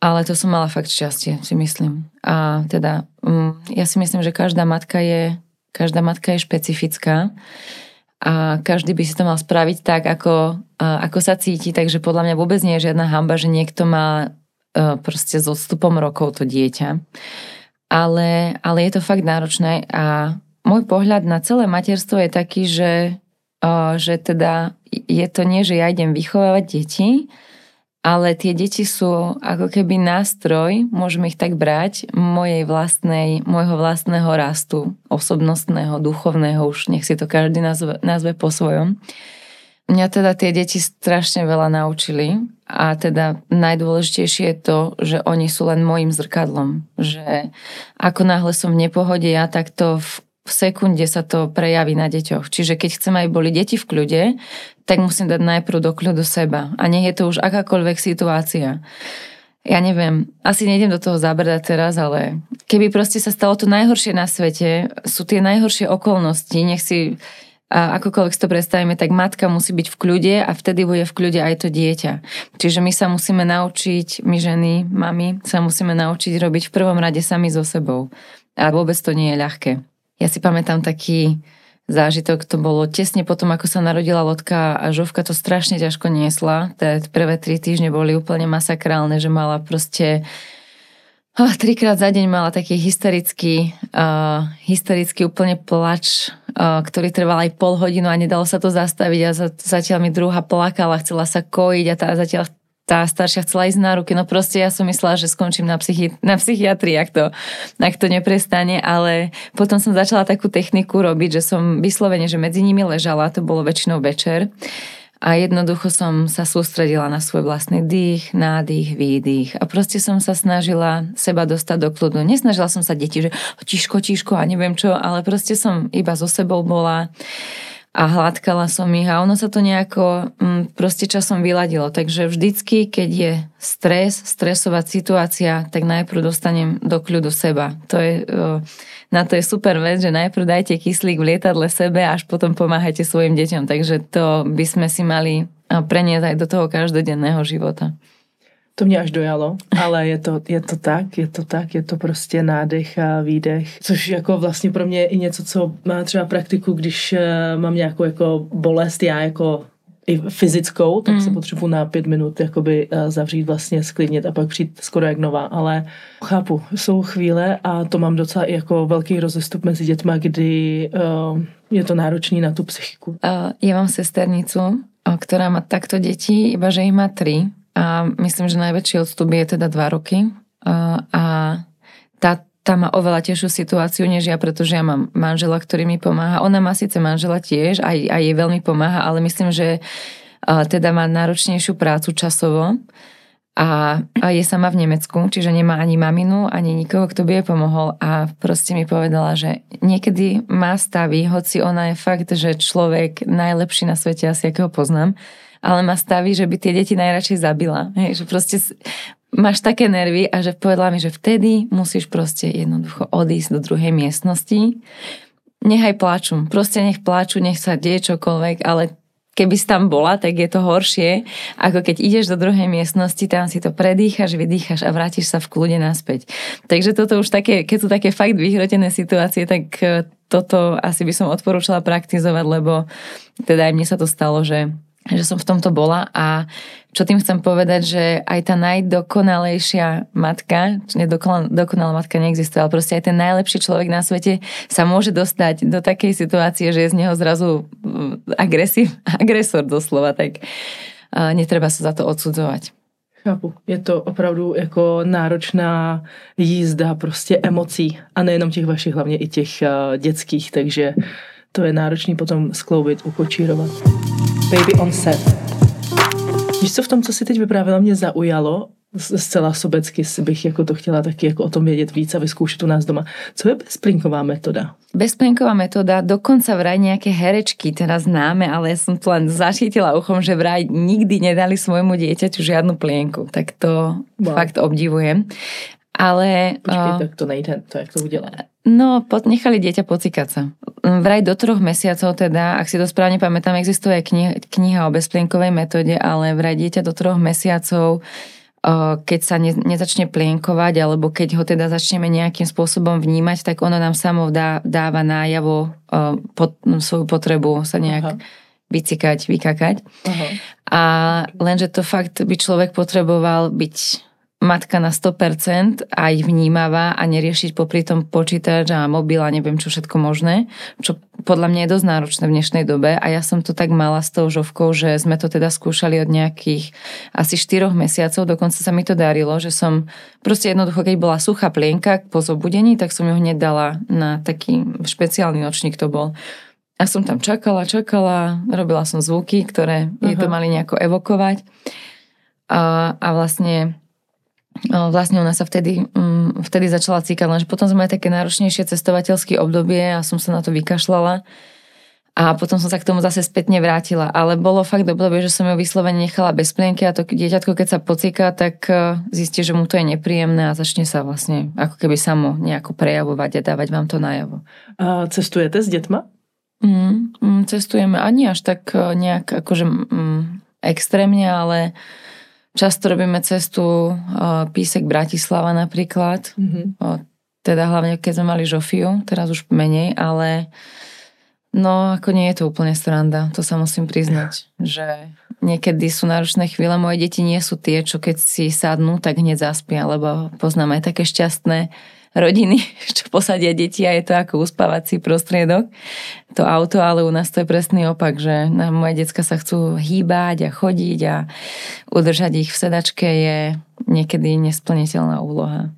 Ale to som mala fakt šťastie, si myslím. A teda, mm, ja si myslím, že každá matka je, každá matka je špecifická a každý by si to mal spraviť tak, ako, ako sa cíti, takže podľa mňa vôbec nie je žiadna hamba, že niekto má e, proste s odstupom rokov to dieťa. Ale, ale je to fakt náročné a môj pohľad na celé materstvo je taký, že, e, že teda je to nie, že ja idem vychovávať deti, ale tie deti sú ako keby nástroj, môžeme ich tak brať, mojej vlastnej, môjho vlastného rastu, osobnostného, duchovného, už nech si to každý nazve, nazve po svojom. Mňa teda tie deti strašne veľa naučili a teda najdôležitejšie je to, že oni sú len môjim zrkadlom. Že ako náhle som v nepohode ja, tak to v, v sekunde sa to prejaví na deťoch. Čiže keď chcem, aby boli deti v kľude, tak musím dať najprv do kľudu seba. A nie je to už akákoľvek situácia. Ja neviem, asi nejdem do toho zabrdať teraz, ale keby proste sa stalo to najhoršie na svete, sú tie najhoršie okolnosti, nech si a akokoľvek si to predstavíme, tak matka musí byť v kľude a vtedy bude v kľude aj to dieťa. Čiže my sa musíme naučiť, my ženy, mami, sa musíme naučiť robiť v prvom rade sami so sebou. A vôbec to nie je ľahké. Ja si pamätám taký zážitok, to bolo tesne potom, ako sa narodila Lotka a Žovka to strašne ťažko niesla. Tie prvé tri týždne boli úplne masakrálne, že mala proste Oh, trikrát za deň mala taký hysterický, uh, hysterický úplne plač, uh, ktorý trval aj pol hodinu a nedalo sa to zastaviť a za, zatiaľ mi druhá plakala, chcela sa kojiť a tá zatiaľ tá staršia chcela ísť na ruky. No proste ja som myslela, že skončím na, psychi- na psychiatrii, ak to, ak to neprestane, ale potom som začala takú techniku robiť, že som vyslovene, že medzi nimi ležala, to bolo väčšinou večer a jednoducho som sa sústredila na svoj vlastný dých, nádych, výdych a proste som sa snažila seba dostať do kľudu. Nesnažila som sa deti, že tiško, tiško a neviem čo, ale proste som iba so sebou bola a hladkala som ich a ono sa to nejako mm, proste časom vyladilo. Takže vždycky, keď je stres, stresová situácia, tak najprv dostanem do kľudu seba. To je, na to je super vec, že najprv dajte kyslík v lietadle sebe, až potom pomáhajte svojim deťom. Takže to by sme si mali preniesť aj do toho každodenného života. To mě až dojalo, ale je to, je to tak, je to tak, je to prostě nádech a výdech, což jako vlastně pro mě je i něco, co má třeba praktiku, když eh, mám nějakou jako bolest, já jako i fyzickou, tak mm. se potřebuji na pět minut jakoby eh, zavřít vlastně, sklidnit a pak přijít skoro jak nová, ale chápu, jsou chvíle a to mám docela i jako velký rozestup mezi dětma, kdy uh, je to náročný na tu psychiku. Uh, ja mám sesternicu, ktorá má takto deti, iba že ich má tri a myslím, že najväčší odstup je teda 2 roky. A, tá, tá má oveľa težšiu situáciu než ja, pretože ja mám manžela, ktorý mi pomáha. Ona má síce manžela tiež, aj, aj jej veľmi pomáha, ale myslím, že teda má náročnejšiu prácu časovo a, a je sama v Nemecku, čiže nemá ani maminu, ani nikoho, kto by jej pomohol a proste mi povedala, že niekedy má stavy, hoci ona je fakt, že človek najlepší na svete, asi akého poznám, ale ma staví, že by tie deti najradšej zabila. Hej, že proste máš také nervy a že povedala mi, že vtedy musíš proste jednoducho odísť do druhej miestnosti. Nechaj pláču. Proste nech pláču, nech sa deje čokoľvek, ale keby si tam bola, tak je to horšie, ako keď ideš do druhej miestnosti, tam si to predýchaš, vydýchaš a vrátiš sa v kľude naspäť. Takže toto už také, keď sú také fakt vyhrotené situácie, tak e, toto asi by som odporúčala praktizovať, lebo teda aj mne sa to stalo, že že som v tomto bola a čo tým chcem povedať, že aj tá najdokonalejšia matka, dokonalá matka neexistuje, ale proste aj ten najlepší človek na svete sa môže dostať do takej situácie, že je z neho zrazu mm, agresív, agresor doslova, tak netreba sa za to odsudzovať. Chápu. Je to opravdu jako náročná jízda prostě emocí a nejenom těch vašich, hlavně i těch dětských, takže to je náročný potom skloubit, ukočírovat. Baby on set. Víš, co v tom, co si teď vyprávila, mě zaujalo, zcela sobecky bych jako to chtěla taky jako o tom vědět víc a vyzkoušet u nás doma. Co je bezplinková metoda? Bezplinková metoda, dokonca vraj nejaké herečky teraz známe, ale ja som to len zašítila uchom, že vraj nikdy nedali svojmu dieťaťu žiadnu plienku. Tak to wow. fakt obdivujem. Ale... Počkej, uh, tak to nejde, to jak to udělá? No, nechali dieťa pocikať sa. Vraj do troch mesiacov teda, ak si to správne pamätám, existuje kniha, kniha o bezplienkovej metóde, ale vraj dieťa do troch mesiacov keď sa ne, nezačne plienkovať, alebo keď ho teda začneme nejakým spôsobom vnímať, tak ono nám samo dá, dáva nájavo pod, svoju potrebu sa nejak Aha. vycikať, vykakať. Aha. A lenže to fakt by človek potreboval byť matka na 100% aj vnímavá a neriešiť popri tom počítač a mobil a neviem čo všetko možné, čo podľa mňa je dosť náročné v dnešnej dobe a ja som to tak mala s tou žovkou, že sme to teda skúšali od nejakých asi 4 mesiacov, dokonca sa mi to darilo, že som proste jednoducho, keď bola suchá plienka po zobudení, tak som ju hneď dala na taký špeciálny nočník to bol. A som tam čakala, čakala, robila som zvuky, ktoré jej to mali nejako evokovať. A, a vlastne vlastne nás sa vtedy, mm, vtedy začala cíkať, lenže potom sme mali také náročnejšie cestovateľské obdobie a som sa na to vykašľala. A potom som sa k tomu zase spätne vrátila. Ale bolo fakt obdobie, že som ju vyslovene nechala bez plienky a to dieťatko, keď sa pocíka, tak e, zistí, že mu to je nepríjemné a začne sa vlastne ako keby samo nejako prejavovať a dávať vám to najavo. A cestujete s deťma? Mm, mm, cestujeme ani až tak e, nejak akože mm, extrémne, ale často robíme cestu uh, Písek Bratislava napríklad. Mm-hmm. Uh, teda hlavne keď sme mali Žofiu, teraz už menej, ale no ako nie je to úplne stranda, to sa musím priznať, že niekedy sú náročné chvíle, moje deti nie sú tie, čo keď si sadnú, tak hneď zaspia, lebo poznáme aj také šťastné rodiny, čo posadia deti a je to ako uspávací prostriedok, to auto, ale u nás to je presný opak, že na moje decka sa chcú hýbať a chodiť a udržať ich v sedačke je niekedy nesplniteľná úloha.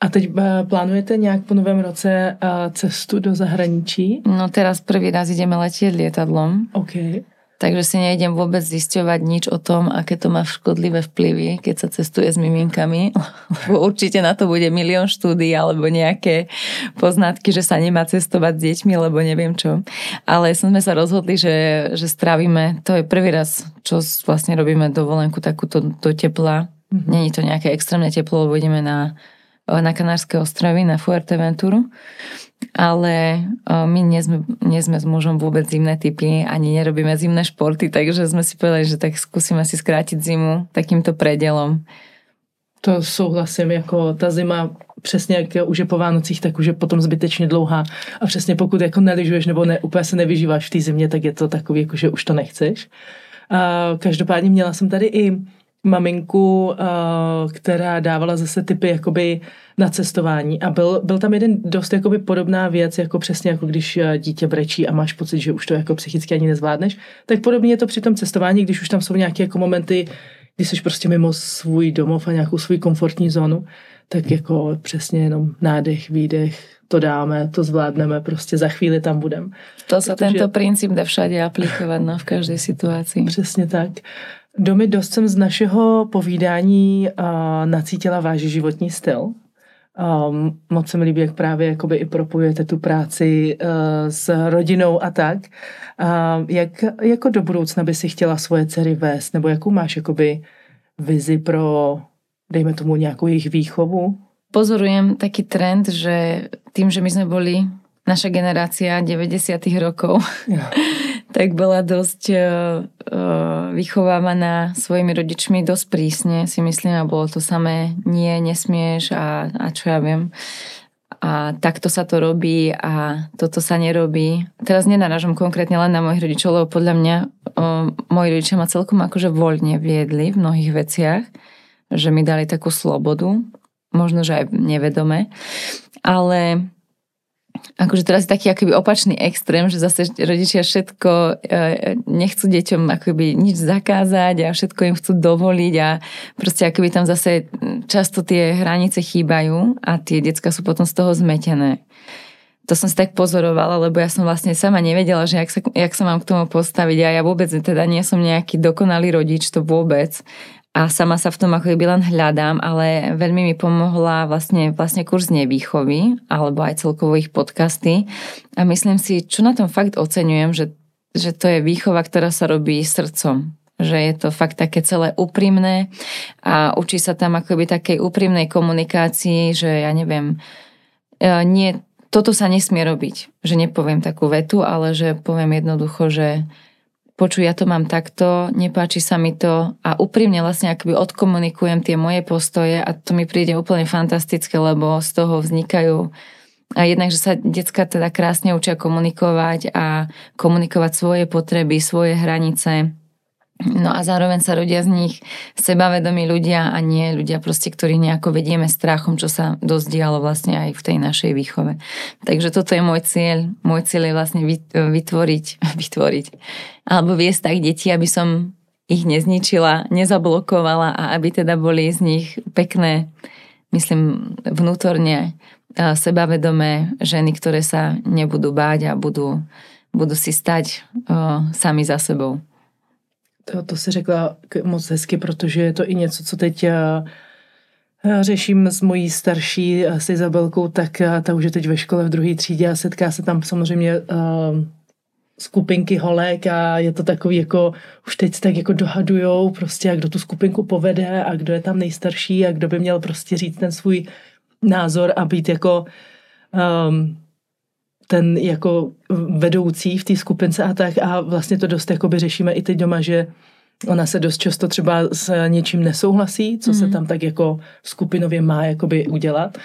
A teď eh, plánujete nějak po novém roce eh, cestu do zahraničí? No teraz prvý raz ideme letieť lietadlom. Okay. Takže si nejdem vôbec zisťovať nič o tom, aké to má škodlivé vplyvy, keď sa cestuje s miminkami, lebo určite na to bude milión štúdí alebo nejaké poznatky, že sa nemá cestovať s deťmi, lebo neviem čo. Ale sme sa rozhodli, že, že strávime, to je prvý raz, čo vlastne robíme dovolenku takúto do tepla. Mm-hmm. Není to nejaké extrémne teplo, lebo ideme na, na Kanárske ostrovy, na Fuerteventuru ale my nie sme, nie sme s mužom vôbec zimné typy, ani nerobíme zimné športy, takže sme si povedali, že tak skúsime si skrátiť zimu takýmto predelom. To souhlasím, jako ta zima přesně jak už je po Vánocích, tak už je potom zbytečně dlouhá. A přesně pokud jako neližuješ nebo ne, úplně se nevyžíváš v té zimě, tak je to takový, jako že už to nechceš. A každopádně měla jsem tady i maminku, která dávala zase typy jakoby na cestování a byl, byl tam jeden dost jakoby podobná věc, jako přesně jako když dítě brečí a máš pocit, že už to jako psychicky ani nezvládneš, tak podobně je to při tom cestování, když už tam jsou nějaké jako momenty, kdy jsi prostě mimo svůj domov a nějakou svůj komfortní zónu, tak jako přesně jenom nádech, výdech, to dáme, to zvládneme, prostě za chvíli tam budem. To sa Protože... tento princíp dá všade aplikovať, no, v každej situácii. Přesně tak. Domy, dost jsem z našeho povídání uh, nacítila váš životní styl. Um, moc se mi líbí, jak právě jakoby i propojujete tu práci uh, s rodinou a tak. Uh, jak jako do budoucna by si chtěla svoje dcery vést? Nebo jakou máš jakoby vizi pro, dejme tomu, nějakou jejich výchovu? Pozorujem taký trend, že tým, že my sme boli naša generácia 90. rokov, ja. tak bola dosť uh, vychovávaná svojimi rodičmi dosť prísne, si myslím, a bolo to samé, nie, nesmieš a, a čo ja viem. A takto sa to robí a toto sa nerobí. Teraz nenaražam konkrétne len na mojich rodičov, lebo podľa mňa uh, moji rodičia ma celkom akože voľne viedli v mnohých veciach, že mi dali takú slobodu, možno, že aj nevedome. Ale akože teraz je taký akoby opačný extrém, že zase rodičia všetko e, nechcú deťom akoby nič zakázať a všetko im chcú dovoliť a proste akoby tam zase často tie hranice chýbajú a tie decka sú potom z toho zmetené. To som si tak pozorovala, lebo ja som vlastne sama nevedela, že jak sa, jak sa mám k tomu postaviť a ja vôbec teda nie som nejaký dokonalý rodič, to vôbec a sama sa v tom ako keby len hľadám, ale veľmi mi pomohla vlastne, vlastne kurz nevýchovy alebo aj celkovo ich podcasty. A myslím si, čo na tom fakt oceňujem, že, že to je výchova, ktorá sa robí srdcom, že je to fakt také celé úprimné a učí sa tam akoby takej úprimnej komunikácii, že ja neviem, e, nie, toto sa nesmie robiť, že nepoviem takú vetu, ale že poviem jednoducho, že počuj, ja to mám takto, nepáči sa mi to. A úprimne vlastne akoby odkomunikujem tie moje postoje a to mi príde úplne fantastické, lebo z toho vznikajú. A jednak, že sa decka teda krásne učia komunikovať a komunikovať svoje potreby, svoje hranice, No a zároveň sa rodia z nich sebavedomí ľudia a nie ľudia proste, ktorí nejako vedieme strachom, čo sa dosť dialo vlastne aj v tej našej výchove. Takže toto je môj cieľ. Môj cieľ je vlastne vytvoriť, vytvoriť alebo viesť tak deti, aby som ich nezničila, nezablokovala a aby teda boli z nich pekné, myslím, vnútorne sebavedomé ženy, ktoré sa nebudú báť a budú, budú si stať o, sami za sebou. To, to si řekla moc hezky, protože je to i něco, co teď eh, Řeším s mojí starší s Izabelkou, tak ta už je teď ve škole v druhé třídě a setká se tam samozřejmě skupinky holek a je to takový jako, už teď tak jako dohadujou prostě, a kdo tu skupinku povede a kdo je tam nejstarší a kdo by měl prostě říct ten svůj názor a být jako um, ten jako vedoucí v té skupince a tak a vlastně to dost jakoby řešíme i teď doma, že ona se dost často třeba s něčím nesouhlasí, co mm. se mhm. tam tak jako skupinově má jakoby udělat.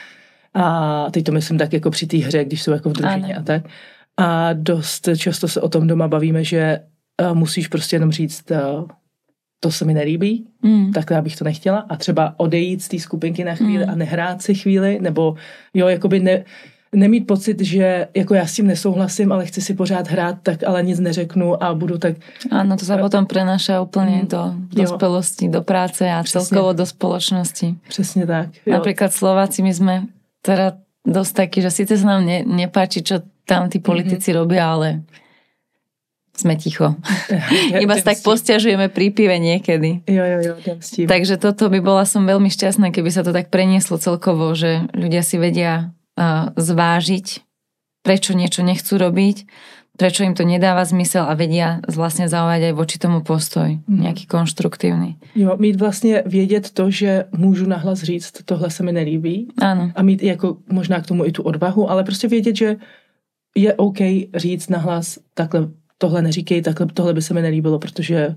A teď to myslím tak jako při té hře, když jsou jako v družině a tak. A dost často se o tom doma bavíme, že uh, musíš prostě jenom říct, uh, to se mi nelíbí, mm. tak já bych to nechtěla. A třeba odejít z té skupinky na chvíli mm. a nehrát si chvíli, nebo jo, jakoby ne, nemít pocit, že jako já s tím nesouhlasím, ale chci si pořád hrát, tak ale nic neřeknu a budu tak... Áno, to sa potom prenáša úplne do dospelosti, do práce a Přesně. celkovo do spoločnosti. Přesně tak. Jo. Napríklad Slováci, my sme teda dosť takí, že síce sa nám ne, nepáči, čo tam tí politici mm-hmm. robia, ale sme ticho. Ja, Iba sa tak postiažujeme pri pive niekedy. Jo, jo, jo, Takže toto by bola som veľmi šťastná, keby sa to tak prenieslo celkovo, že ľudia si vedia zvážiť, prečo niečo nechcú robiť, prečo im to nedáva zmysel a vedia vlastne zaujať aj voči tomu postoj, mm. nejaký konštruktívny. Jo, mít vlastně vědět to, že můžu nahlas říct, tohle se mi nelíbí. Ano. A mít jako možná k tomu i tu odvahu, ale prostě vědět, že je OK říct nahlas, takhle tohle neříkej, takhle tohle by se mi nelíbilo, protože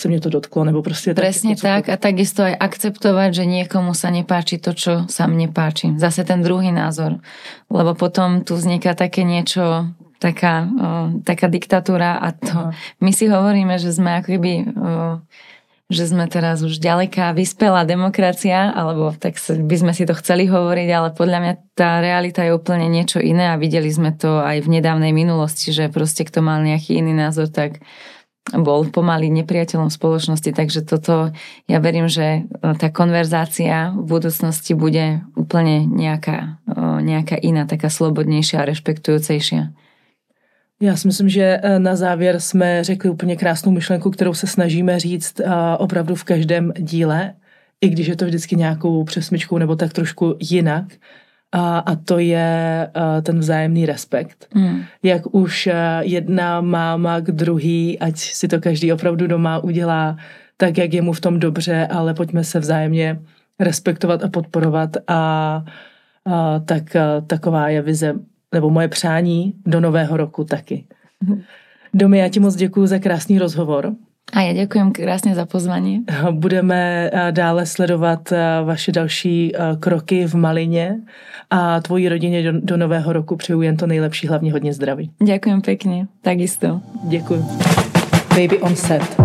se mě to dotklo, nebo prostě... Presne tak, tak a takisto aj akceptovať, že niekomu sa nepáči to, čo sa mne páči. Zase ten druhý názor. Lebo potom tu vzniká také niečo, taká, o, taká diktatúra a to Aha. my si hovoríme, že sme ako keby o, že sme teraz už ďaleká vyspelá demokracia, alebo tak by sme si to chceli hovoriť, ale podľa mňa tá realita je úplne niečo iné a videli sme to aj v nedávnej minulosti, že proste kto mal nejaký iný názor, tak bol pomaly nepriateľom spoločnosti, takže toto ja verím, že tá konverzácia v budúcnosti bude úplne nejaká, nejaká iná, taká slobodnejšia a rešpektujúcejšia. Já si myslím, že eh, na závěr jsme řekli úplně krásnou myšlenku, kterou se snažíme říct opravdu v každém díle, i když je to vždycky nějakou přesmičkou nebo tak trošku jinak. A, a to je uh, ten vzájemný respekt. Mm. Jak už uh, jedna máma k druhý, ať si to každý opravdu doma udělá tak, jak je mu v tom dobře, ale pojďme se vzájemně respektovat a podporovat a, a tak uh, taková je vize nebo moje přání do nového roku taky. Domy, já ti moc děkuji za krásný rozhovor. A já děkuji krásně za pozvání. Budeme eh, dále sledovat eh, vaše další eh, kroky v Malině a tvojí rodině do, do nového roku přeju jen to nejlepší, hlavně hodně zdraví. Děkuji pěkně, takisto. Děkuji. Baby on set.